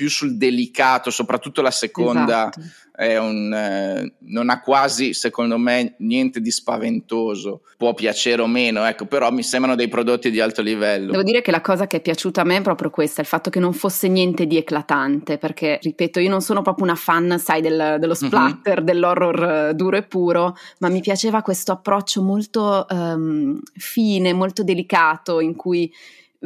più sul delicato, soprattutto la seconda esatto. un, eh, non ha quasi, secondo me, niente di spaventoso. Può piacere o meno, ecco, però mi sembrano dei prodotti di alto livello. Devo dire che la cosa che è piaciuta a me è proprio questa, il fatto che non fosse niente di eclatante, perché, ripeto, io non sono proprio una fan, sai, del, dello mhm. splatter, mm-hmm. dell'horror eh, duro e puro, ma mi piaceva questo approccio molto um, fine, molto delicato, in cui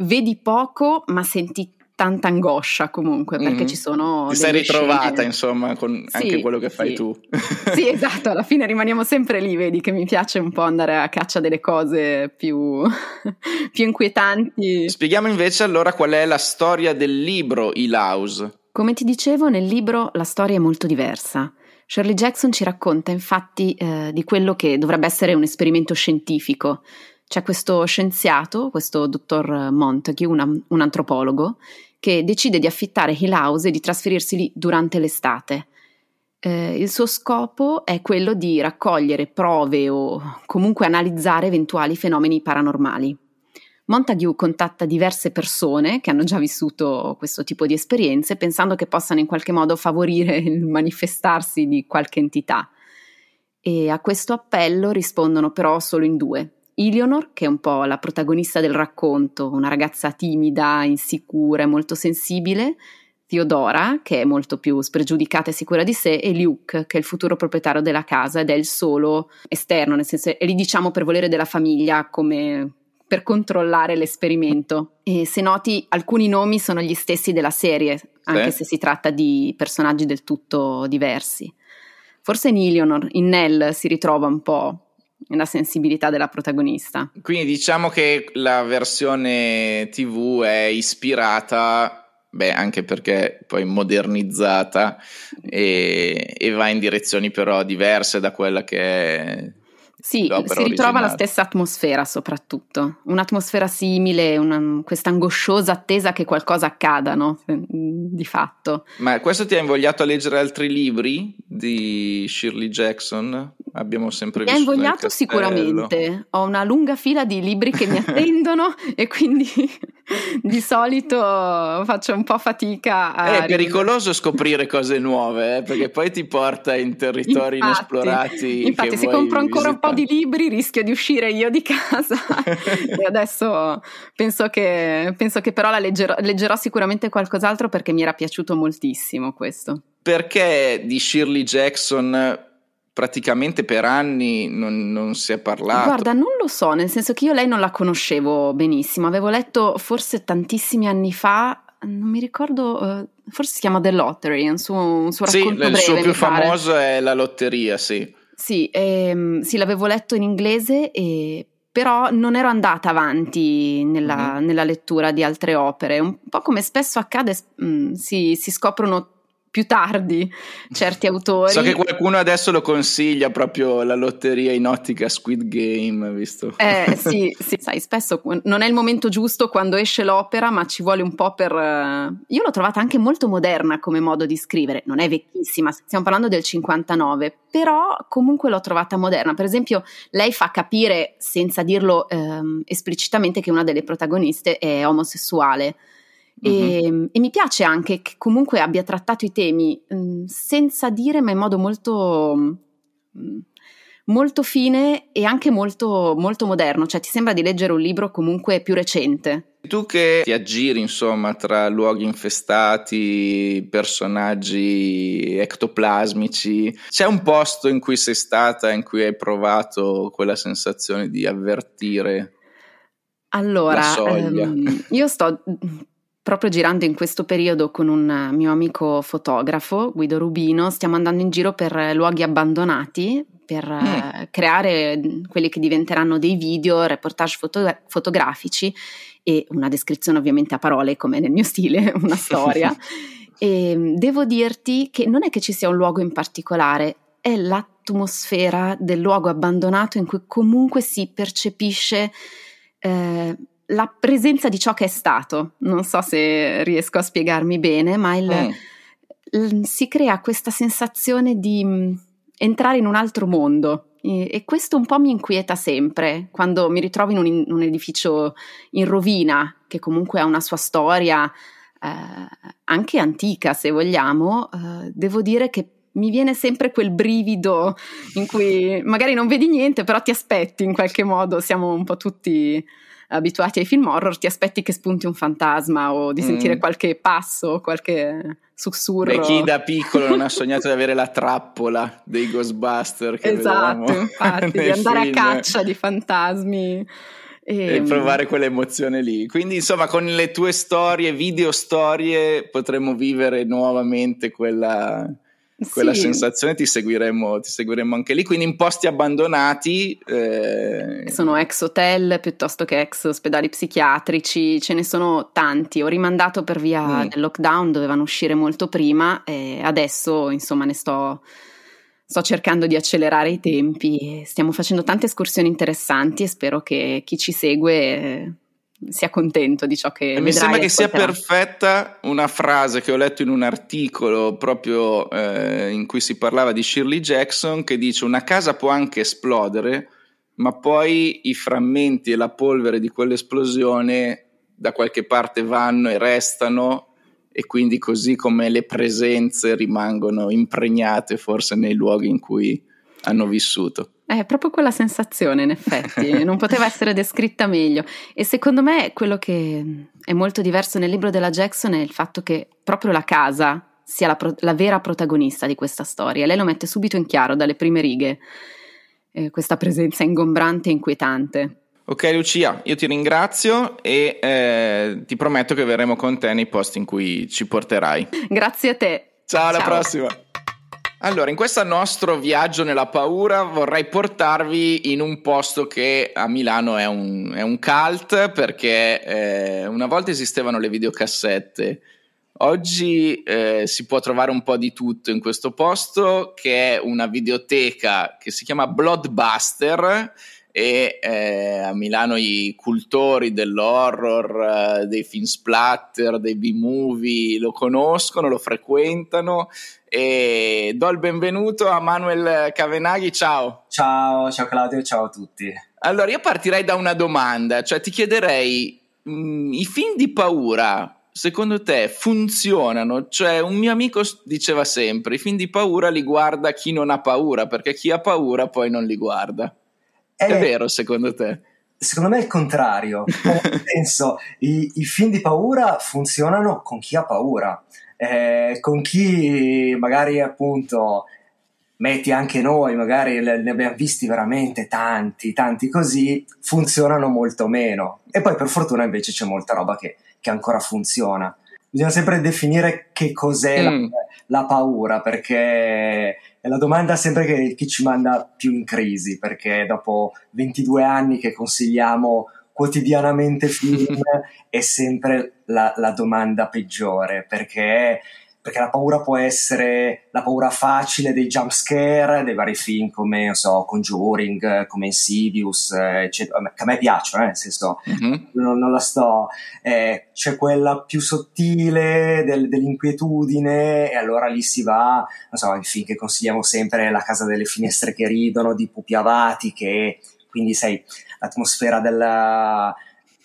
vedi poco ma senti tanta angoscia comunque perché mm-hmm. ci sono ti sei ritrovata scene... insomma con sì, anche quello che fai sì. tu. Sì esatto alla fine rimaniamo sempre lì vedi che mi piace un po' andare a caccia delle cose più, più inquietanti. Spieghiamo invece allora qual è la storia del libro Il House come ti dicevo nel libro la storia è molto diversa. Shirley Jackson ci racconta infatti eh, di quello che dovrebbe essere un esperimento scientifico. C'è questo scienziato, questo dottor Montague, una, un antropologo, che decide di affittare Hill House e di trasferirsi lì durante l'estate. Eh, il suo scopo è quello di raccogliere prove o comunque analizzare eventuali fenomeni paranormali. Montague contatta diverse persone che hanno già vissuto questo tipo di esperienze pensando che possano in qualche modo favorire il manifestarsi di qualche entità. E a questo appello rispondono però solo in due. Eleanor, che è un po' la protagonista del racconto, una ragazza timida, insicura e molto sensibile, Theodora, che è molto più spregiudicata e sicura di sé, e Luke, che è il futuro proprietario della casa ed è il solo esterno, nel senso, è lì diciamo per volere della famiglia come per controllare l'esperimento. E se noti, alcuni nomi sono gli stessi della serie, anche sì. se si tratta di personaggi del tutto diversi. Forse in Eleanor, in Nell si ritrova un po' nella sensibilità della protagonista. Quindi diciamo che la versione TV è ispirata Beh, anche perché poi modernizzata e, e, va in direzioni però diverse da quella che è sì, si ritrova la stessa atmosfera soprattutto, un'atmosfera simile, una, questa angosciosa attesa che qualcosa accada, no? Di fatto. Ma questo ti ha invogliato a leggere altri libri di Shirley Jackson? Abbiamo sempre visto. Mi ha invogliato sicuramente. Ho una lunga fila di libri che mi attendono e quindi di solito faccio un po' fatica a. È pericoloso scoprire cose nuove, eh, perché poi ti porta in territori infatti, inesplorati. Infatti, se compro ancora un po' di libri rischio di uscire io di casa e adesso penso che, penso che però la leggerò, leggerò sicuramente qualcos'altro perché mi era piaciuto moltissimo questo. Perché di Shirley Jackson praticamente per anni non, non, si è parlato. Guarda, non lo so, nel senso che io lei non la conoscevo benissimo, avevo letto forse tantissimi anni fa, non mi ricordo, uh, forse si chiama The Lottery, un suo, un suo racconto sì, breve. il suo più famoso è La Lotteria, sì. Sì, ehm, sì, l'avevo letto in inglese e però non ero andata avanti nella, mm-hmm. nella, lettura di altre opere. Un po' come spesso accade, mh, mm, si, si, scoprono più tardi certi autori. So che qualcuno adesso lo consiglia proprio la lotteria in ottica Squid Game, visto? Eh sì, sì, sai, spesso non è il momento giusto quando esce l'opera, ma ci vuole un po' per... Eh, io l'ho trovata anche molto moderna come modo di scrivere, non è vecchissima, stiamo parlando del 59, però comunque l'ho trovata moderna. Per esempio, lei fa capire, senza dirlo ehm, esplicitamente, che una delle protagoniste è omosessuale. E, mm-hmm. e, mi piace anche che comunque abbia trattato i temi mh, senza dire, ma in modo molto, mh, molto fine e anche molto, molto moderno. Cioè, ti sembra di leggere un libro comunque più recente. Tu che ti aggiri, insomma, tra luoghi infestati, personaggi ectoplasmici, c'è un posto in cui sei stata, in cui hai provato quella sensazione di avvertire allora, la soglia? Ehm, io sto proprio girando in questo periodo con un mio amico fotografo, Guido Rubino, stiamo andando in giro per luoghi abbandonati per mm. creare quelli che diventeranno dei video, reportage foto- fotografici e una descrizione ovviamente a parole come nel mio stile, una storia. e devo dirti che non è che ci sia un luogo in particolare, è l'atmosfera del luogo abbandonato in cui comunque si percepisce eh, la presenza di ciò che è stato. Non so se riesco a spiegarmi bene, ma il, mm. il, si crea questa sensazione di mh, mm, entrare in un altro mondo. E, e, questo un po' mi inquieta sempre quando mi ritrovo in un, in un edificio in rovina, che comunque ha una sua storia eh, anche antica, se vogliamo. Eh, devo dire che mi viene sempre quel brivido in cui magari non vedi niente, però ti aspetti in qualche modo, siamo un po' tutti abituati ai film horror, ti aspetti che spunti un fantasma o di sentire mm. qualche passo, qualche sussurro. Beh, chi da piccolo non ha sognato di avere la trappola dei Ghostbuster? Che esatto, infatti, di andare film. a caccia di fantasmi. E, e provare quell'emozione lì. Quindi, insomma, con le tue storie, video storie, potremmo vivere nuovamente quella, quella sì. sensazione ti seguiremo, ti seguiremo, anche lì. Quindi in posti abbandonati. Eh... Sono ex hotel piuttosto che ex ospedali psichiatrici, ce ne sono tanti. Ho rimandato per via mm. del lockdown, dovevano uscire molto prima e adesso insomma ne sto. Sto cercando di accelerare i tempi, stiamo facendo tante escursioni interessanti e spero che chi ci segue sia contento di ciò che mi sembra che sia perfetta una frase che ho letto in un articolo proprio eh, in cui si parlava di Shirley Jackson che dice una casa può anche esplodere ma poi i frammenti e la polvere di quell'esplosione da qualche parte vanno e restano e quindi così come le presenze rimangono impregnate forse nei luoghi in cui hanno vissuto. È proprio quella sensazione, in effetti, non poteva essere descritta meglio. E secondo me quello che è molto diverso nel libro della Jackson è il fatto che proprio la casa sia la, pro- la vera protagonista di questa storia. Lei lo mette subito in chiaro dalle prime righe, eh, questa presenza ingombrante e inquietante. Ok Lucia, io ti ringrazio e eh, ti prometto che verremo con te nei posti in cui ci porterai. Grazie a te. Ciao, alla prossima. Allora, in questo nostro viaggio nella paura vorrei portarvi in un posto che a Milano è un, è un cult perché eh, una volta esistevano le videocassette. Oggi eh, si può trovare un po' di tutto in questo posto che è una videoteca che si chiama Bloodbuster e eh, a Milano i cultori dell'horror, eh, dei film splatter, dei B-movie lo conoscono, lo frequentano e do il benvenuto a Manuel Cavenaghi, ciao. Ciao, ciao Claudio, ciao a tutti. Allora io partirei da una domanda, cioè ti chiederei, mh, mm, i film di paura secondo te funzionano? Cioè, un mio amico diceva sempre: i film di paura li guarda chi non ha paura, perché chi ha paura poi non li guarda. È, è vero secondo te? Secondo me è il contrario. Nel senso, i, i, film di paura funzionano con chi ha paura, eh, con chi magari appunto metti anche noi, magari ne abbiamo visti veramente tanti, tanti così, funzionano molto meno. E poi per fortuna invece c'è molta roba che, che ancora funziona. Bisogna sempre definire che cos'è mm. la, la paura, perché è la domanda sempre che, che, ci manda più in crisi, perché dopo 22 anni che consigliamo quotidianamente film è sempre la, la domanda peggiore, perché perché la paura può essere la paura facile dei jump scare dei vari film come, non so, Conjuring, come Insidious, eccetera, che a me piacciono, eh, nel senso, mm-hmm. non, non, la sto... Eh, c'è quella più sottile del, dell'inquietudine e allora lì si va, non so, il film che consigliamo sempre La casa delle finestre che ridono di Pupi Avati, che quindi sai, l'atmosfera della...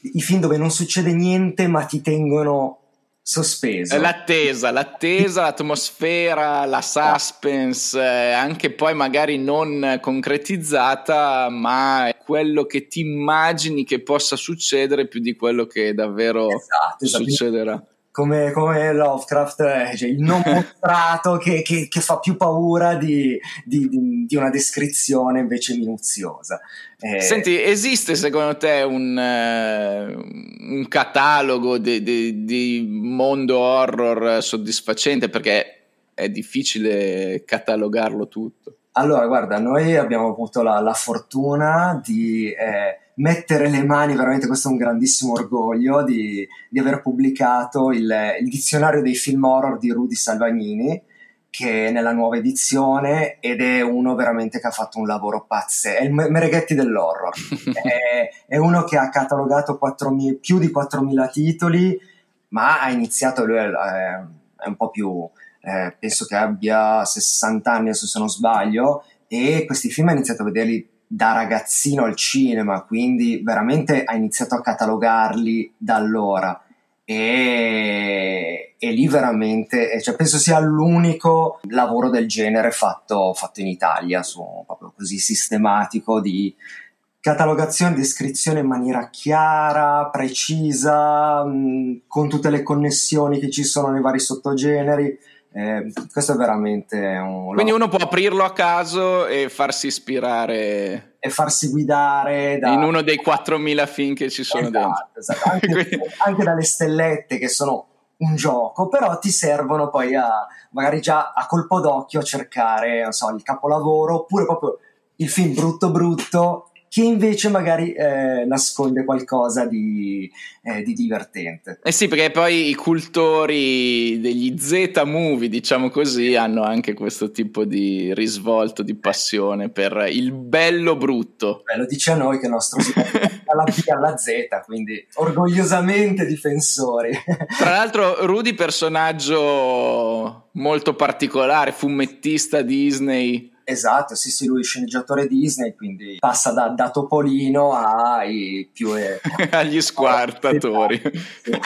i film dove non succede niente ma ti tengono sospeso. L'attesa, l'attesa, l'atmosfera, la suspense, eh, anche poi magari non concretizzata, ma quello che ti immagini che possa succedere più di quello che davvero esatto, esatto. succederà. Come, come, Lovecraft, eh, cioè il non mostrato che, che, che, fa più paura di, di, di, una descrizione invece minuziosa. Eh, Senti, esiste secondo te un, uh, un catalogo di, mondo horror soddisfacente? Perché è difficile catalogarlo tutto. Allora, guarda, noi abbiamo avuto la, la fortuna di eh, mettere le mani, veramente questo è un grandissimo orgoglio, di, di aver pubblicato il, il, dizionario dei film horror di Rudy Salvagnini che è nella nuova edizione ed è uno veramente che ha fatto un lavoro pazzesco, è il Mereghetti dell'horror, è, è, uno che ha catalogato 4, più di 4.000 titoli, ma ha iniziato, lui è, è un po' più, eh, penso che abbia 60 anni se non sbaglio, e questi film ha iniziato a vederli da ragazzino al cinema, quindi veramente ha iniziato a catalogarli da allora e, e lì veramente, cioè penso sia l'unico lavoro del genere fatto, fatto in Italia, proprio così sistematico di catalogazione descrizione in maniera chiara, precisa, mh, con tutte le connessioni che ci sono nei vari sottogeneri. Eh, questo è veramente un. Quindi uno può aprirlo a caso e farsi ispirare. E farsi guidare da... in uno dei 4000 film che ci sono esatto, dentro. Esatto. Anche, Quindi... anche, dalle stellette che sono un gioco, però ti servono poi a magari già a colpo d'occhio a cercare, non so, il capolavoro oppure proprio il film brutto brutto che invece magari eh, nasconde qualcosa di, eh, di, divertente. Eh sì, perché poi i cultori degli Z-movie, diciamo così, hanno anche questo tipo di risvolto, di passione per il bello brutto. Beh, lo dice a noi che il nostro dalla B alla Z, quindi orgogliosamente difensori. Tra l'altro Rudy personaggio molto particolare, fumettista Disney, esatto, sì, sì, lui è sceneggiatore Disney, quindi passa da, da Topolino ai più... Eh, agli squartatori. Sì.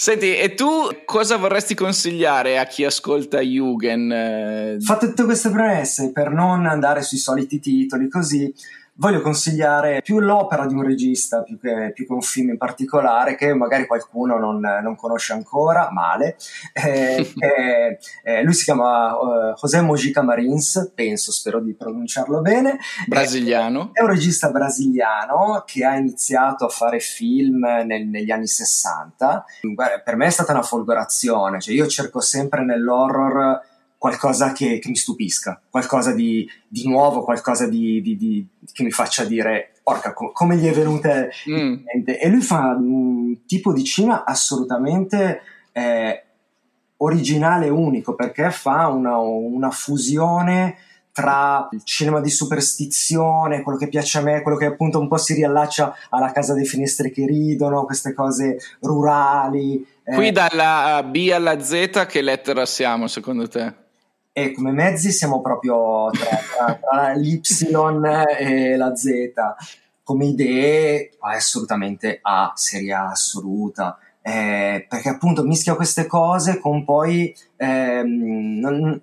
Senti, e tu cosa vorresti consigliare a chi ascolta Jugend? Fate tutte queste premesse per non andare sui soliti titoli, così voglio consigliare più l'opera di un regista più che, più che un film in particolare che magari qualcuno non, non conosce ancora, male. Eh, eh, eh, lui si chiama uh, José Mojica Marins, penso, spero di pronunciarlo bene. Brasiliano. È un regista brasiliano che ha iniziato a fare film nel, negli anni 60. Per me è stata una folgorazione, cioè io cerco sempre nell'horror qualcosa che, che mi stupisca, qualcosa di, di nuovo, qualcosa di, di, che mi faccia dire, porca, com- come gli è venute mm. in mente. E lui fa un tipo di cinema assolutamente eh, originale e unico, perché fa una, una fusione tra il cinema di superstizione, quello che piace a me, quello che appunto un po' si riallaccia alla casa dei finestre che ridono, queste cose rurali. Qui eh. dalla B alla Z che lettera siamo secondo te? E come mezzi siamo proprio tra, tra, l'Y e la Z. Come idee, assolutamente A, serie A assoluta. Eh, perché appunto mischia queste cose con poi, ehm, non,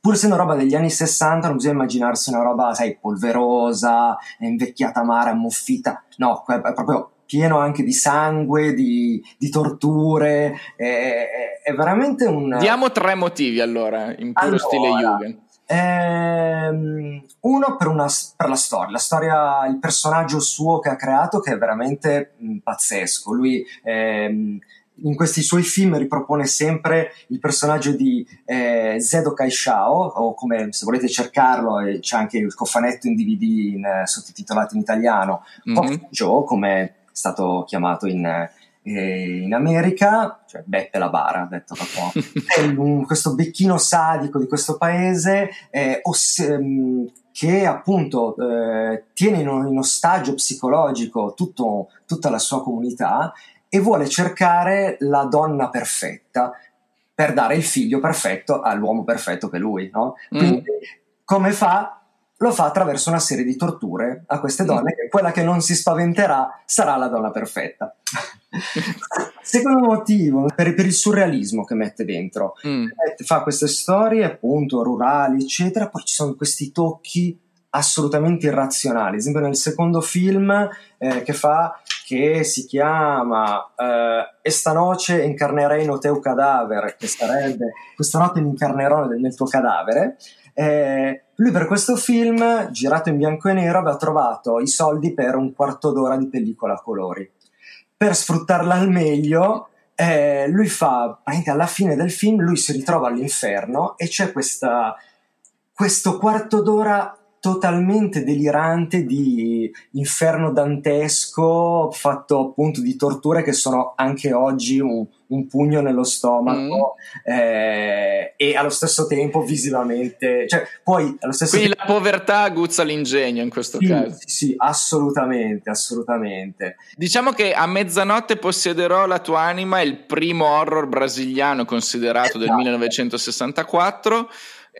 pur essendo roba degli anni 60, non bisogna immaginarsi una roba, sai, polverosa, invecchiata amara, ammuffita. No, è proprio pieno anche di sangue, di, di torture, è, è, veramente un... Diamo tre motivi allora, in puro allora, stile Jugend. Ehm, uno per, una, per, la storia, la storia, il personaggio suo che ha creato che è veramente mh, pazzesco. Lui ehm, in questi suoi film ripropone sempre il personaggio di eh, Zedo Kaishao, o come se volete cercarlo, c'è anche il cofanetto in DVD in, eh, sottotitolato in italiano, mm-hmm. Joe, come stato chiamato in, eh, in America, cioè Beppe la bara, detto proprio, un, questo becchino sadico di questo paese, eh, oss- ehm, che appunto eh, tiene in, in ostaggio psicologico tutto, tutta la sua comunità e vuole cercare la donna perfetta per dare il figlio perfetto all'uomo perfetto che lui, no? Mm. Quindi mm. come fa? Lo fa attraverso una serie di torture a queste donne, che quella che non si spaventerà sarà la donna perfetta. Secondo motivo, per, per, il surrealismo che mette dentro, mm. fa queste storie appunto rurali, eccetera, poi ci sono questi tocchi assolutamente irrazionali. Ad esempio, nel secondo film eh, che fa, che si chiama eh, E stanoce incarnerei no teu cadaver, che sarebbe questa notte mi incarnerò nel, nel tuo cadavere. Eh, lui per questo film, girato in bianco e nero, aveva trovato i soldi per un quarto d'ora di pellicola a colori. Per sfruttarla al meglio, eh, lui fa, alla fine del film, lui si ritrova all'inferno e c'è questa, questo quarto d'ora totalmente delirante di inferno dantesco fatto appunto di torture che sono anche oggi un, un pugno nello stomaco mm. eh, e allo stesso tempo visivamente cioè poi allo stesso quindi tempo... la povertà aguzza l'ingegno in questo sì, caso sì, sì assolutamente assolutamente diciamo che a mezzanotte possederò la tua anima è il primo horror brasiliano considerato esatto. del 1964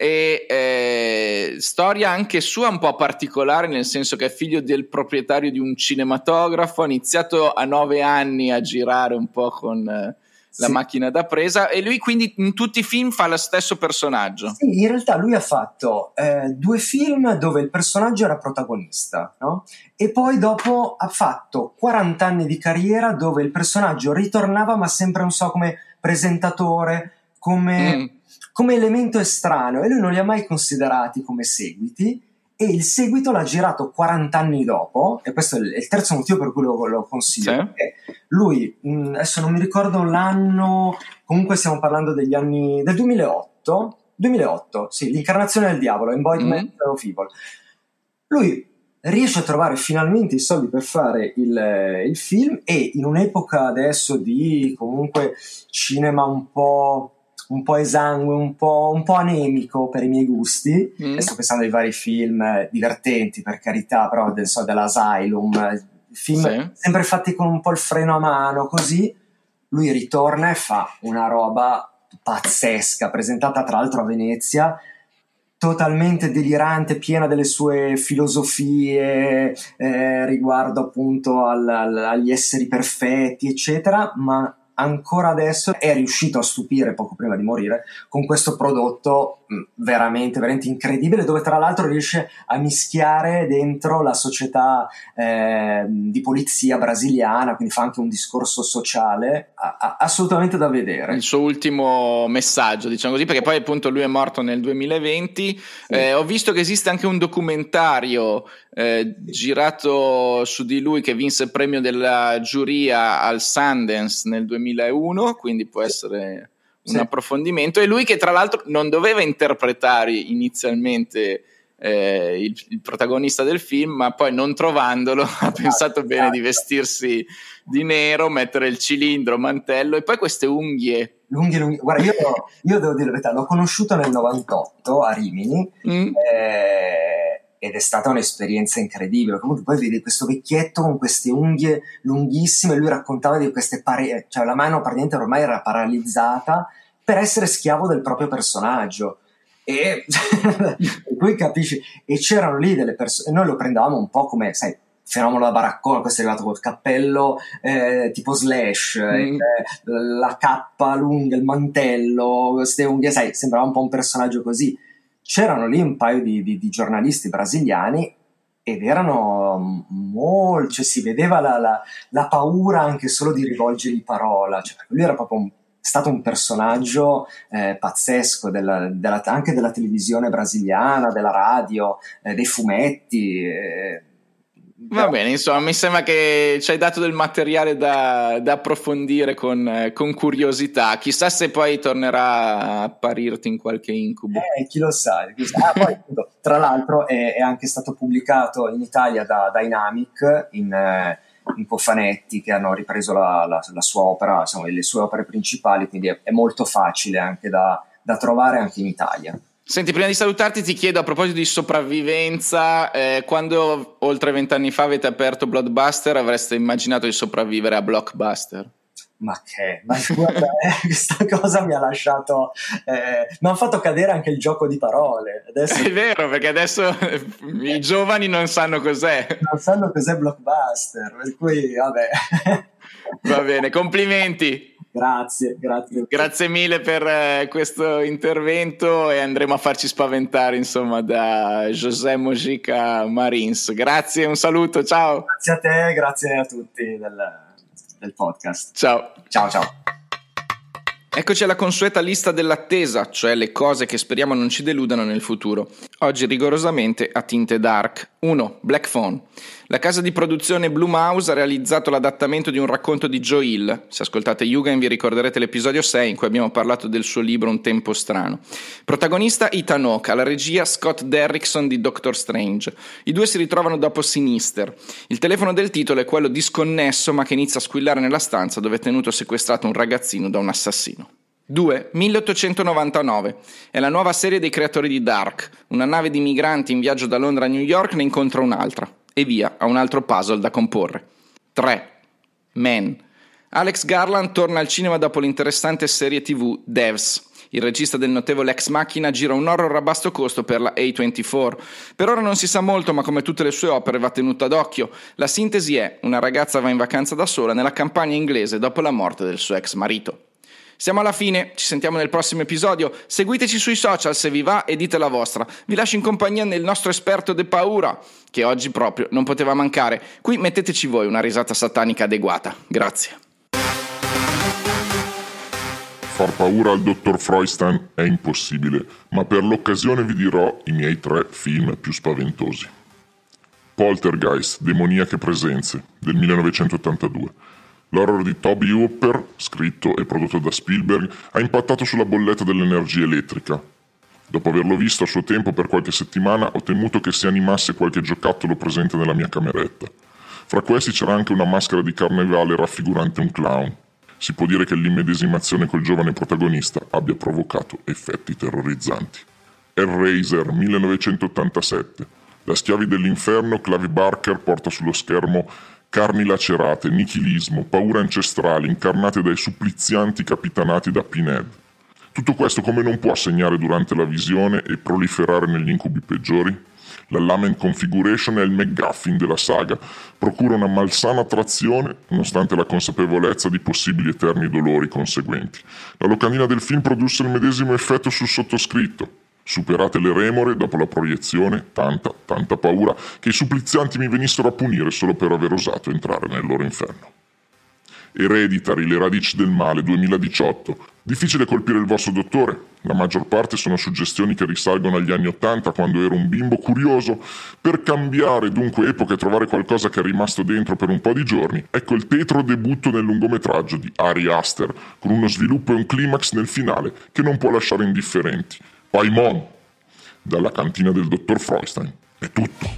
e eh, storia anche sua un po' particolare nel senso che è figlio del proprietario di un cinematografo ha iniziato a nove anni a girare un po' con eh, la sì. macchina da presa e lui quindi in tutti i film fa lo stesso personaggio sì, in realtà lui ha fatto eh, due film dove il personaggio era protagonista no? e poi dopo ha fatto 40 anni di carriera dove il personaggio ritornava ma sempre non so come presentatore come mm come elemento estraneo e lui non li ha mai considerati come seguiti e il seguito l'ha girato 40 anni dopo e questo è il terzo motivo per cui lo, lo consiglio sì. lui mh, adesso non mi ricordo l'anno comunque stiamo parlando degli anni del 2008 2008 sì l'incarnazione del diavolo Embodiment mm. of Evil lui riesce a trovare finalmente i soldi per fare il, il film e in un'epoca adesso di comunque cinema un po' un po' esangue, un po', un po anemico per i miei gusti. Mm. sto pensando ai vari film divertenti, per carità, però del, so, dell'Asylum, film sì. sempre fatti con un po' il freno a mano, così. Lui ritorna e fa una roba pazzesca, presentata tra l'altro a Venezia, totalmente delirante, piena delle sue filosofie eh, riguardo appunto al, al, agli esseri perfetti, eccetera, ma ancora adesso è riuscito a stupire poco prima di morire con questo prodotto veramente, veramente incredibile dove tra l'altro riesce a mischiare dentro la società eh, di polizia brasiliana, quindi fa anche un discorso sociale a, a, assolutamente da vedere. Il suo ultimo messaggio, diciamo così, perché poi appunto lui è morto nel 2020. Sì. Eh, ho visto che esiste anche un documentario eh, girato su di lui che vinse il premio della giuria al Sundance nel 2001, quindi può essere un sì. approfondimento. E lui che tra l'altro non doveva interpretare inizialmente eh, il, il, protagonista del film, ma poi non trovandolo ha pensato bene di vestirsi di nero, mettere il cilindro, mantello e poi queste unghie. Lunghe, lunghe. Guarda, io, io devo dire la verità, l'ho conosciuto nel 98 a Rimini. Mm. Eh, ed è stata un'esperienza incredibile. Comunque poi vedi questo vecchietto con queste unghie lunghissime, lui raccontava di queste pareti, cioè la mano praticamente ormai era paralizzata per essere schiavo del proprio personaggio. E, poi capisci, e c'erano lì delle persone, noi lo prendevamo un po' come, sai, fenomeno da baraccone, questo è arrivato col cappello eh, tipo slash, mm. eh, la cappa lunga, il mantello, queste unghie, sai, sembrava un po' un personaggio così c'erano lì un paio di, di, di giornalisti brasiliani ed erano molto, cioè si vedeva la, la, la, paura anche solo di rivolgergli parola, cioè, lui era proprio un, stato un personaggio eh, pazzesco della, della, anche della televisione brasiliana, della radio, eh, dei fumetti. Eh, Va bene, insomma, mi sembra che ci hai dato del materiale da, da approfondire con, con, curiosità. Chissà se poi tornerà a apparirti in qualche incubo. Eh, chi lo sa. Chi sa. Ah, poi, tra l'altro, è, è, anche stato pubblicato in Italia da Dynamic in, eh, in cofanetti che hanno ripreso la, la, la sua opera, insomma, le sue opere principali, quindi è, è molto facile anche da, da trovare anche in Italia. Senti, prima di salutarti ti chiedo a proposito di sopravvivenza, eh, quando oltre vent'anni fa avete aperto Blockbuster avreste immaginato di sopravvivere a Blockbuster? Ma che, ma guarda, eh, questa cosa mi ha lasciato, eh, mi ha fatto cadere anche il gioco di parole. Adesso... È vero, perché adesso i giovani non sanno cos'è. Non sanno cos'è Blockbuster, per cui vabbè. Va bene, complimenti. Grazie, grazie. Grazie mille per eh, questo intervento e andremo a farci spaventare insomma da José Mojica Marins. Grazie, un saluto, ciao. Grazie a te, grazie a tutti del, del podcast. Ciao. Ciao, ciao. Eccoci alla consueta lista dell'attesa, cioè le cose che speriamo non ci deludano nel futuro. Oggi rigorosamente a tinte dark. 1. Black Phone. La casa di produzione Blue Mouse ha realizzato l'adattamento di un racconto di Joe Hill. Se ascoltate Yugen vi ricorderete l'episodio 6 in cui abbiamo parlato del suo libro Un tempo strano. Protagonista Ethan Hawke, alla regia Scott Derrickson di Doctor Strange. I due si ritrovano dopo Sinister. Il telefono del titolo è quello disconnesso ma che inizia a squillare nella stanza dove è tenuto sequestrato un ragazzino da un assassino. 2. 1899. È la nuova serie dei creatori di Dark. Una nave di migranti in viaggio da Londra a New York ne incontra un'altra e via a un altro puzzle da comporre. 3. Man. Alex Garland torna al cinema dopo l'interessante serie tv Devs. Il regista del notevole Ex Machina gira un horror a basso costo per la A24. Per ora non si sa molto, ma come tutte le sue opere va tenuta d'occhio. La sintesi è: una ragazza va in vacanza da sola nella campagna inglese dopo la morte del suo ex marito. Siamo alla fine, ci sentiamo nel prossimo episodio. Seguiteci sui social se vi va e dite la vostra. Vi lascio in compagnia del nostro esperto de paura, che oggi proprio non poteva mancare. Qui metteteci voi una risata satanica adeguata. Grazie. Far paura al dottor Freustan è impossibile, ma per l'occasione vi dirò i miei tre film più spaventosi. Poltergeist, demoniache presenze, del 1982 L'horror di Toby Hooper, scritto e prodotto da Spielberg, ha impattato sulla bolletta dell'energia elettrica. Dopo averlo visto a suo tempo per qualche settimana, ho temuto che si animasse qualche giocattolo presente nella mia cameretta. Fra questi c'era anche una maschera di carnevale raffigurante un clown. Si può dire che l'immedesimazione col giovane protagonista abbia provocato effetti terrorizzanti. Hellraiser 1987. Da Schiavi dell'Inferno, Clavi Barker porta sullo schermo carni lacerate, nichilismo, paure ancestrali incarnate dai supplizianti capitanati da Pinhead. Tutto questo come non può segnare durante la visione e proliferare negli incubi peggiori? La Lament Configuration è il McGuffin della saga, procura una malsana attrazione nonostante la consapevolezza di possibili eterni dolori conseguenti. La locandina del film produsse il medesimo effetto sul sottoscritto. Superate le remore, dopo la proiezione, tanta, tanta paura che i supplizianti mi venissero a punire solo per aver osato entrare nel loro inferno. Ereditary, Le radici del male, 2018. Difficile colpire il vostro dottore? La maggior parte sono suggestioni che risalgono agli anni Ottanta, quando ero un bimbo curioso per cambiare dunque epoca e trovare qualcosa che è rimasto dentro per un po' di giorni. Ecco il tetro debutto nel lungometraggio di Ari Aster, con uno sviluppo e un climax nel finale che non può lasciare indifferenti. Paimon, dalla cantina del dottor Freustein. È tutto.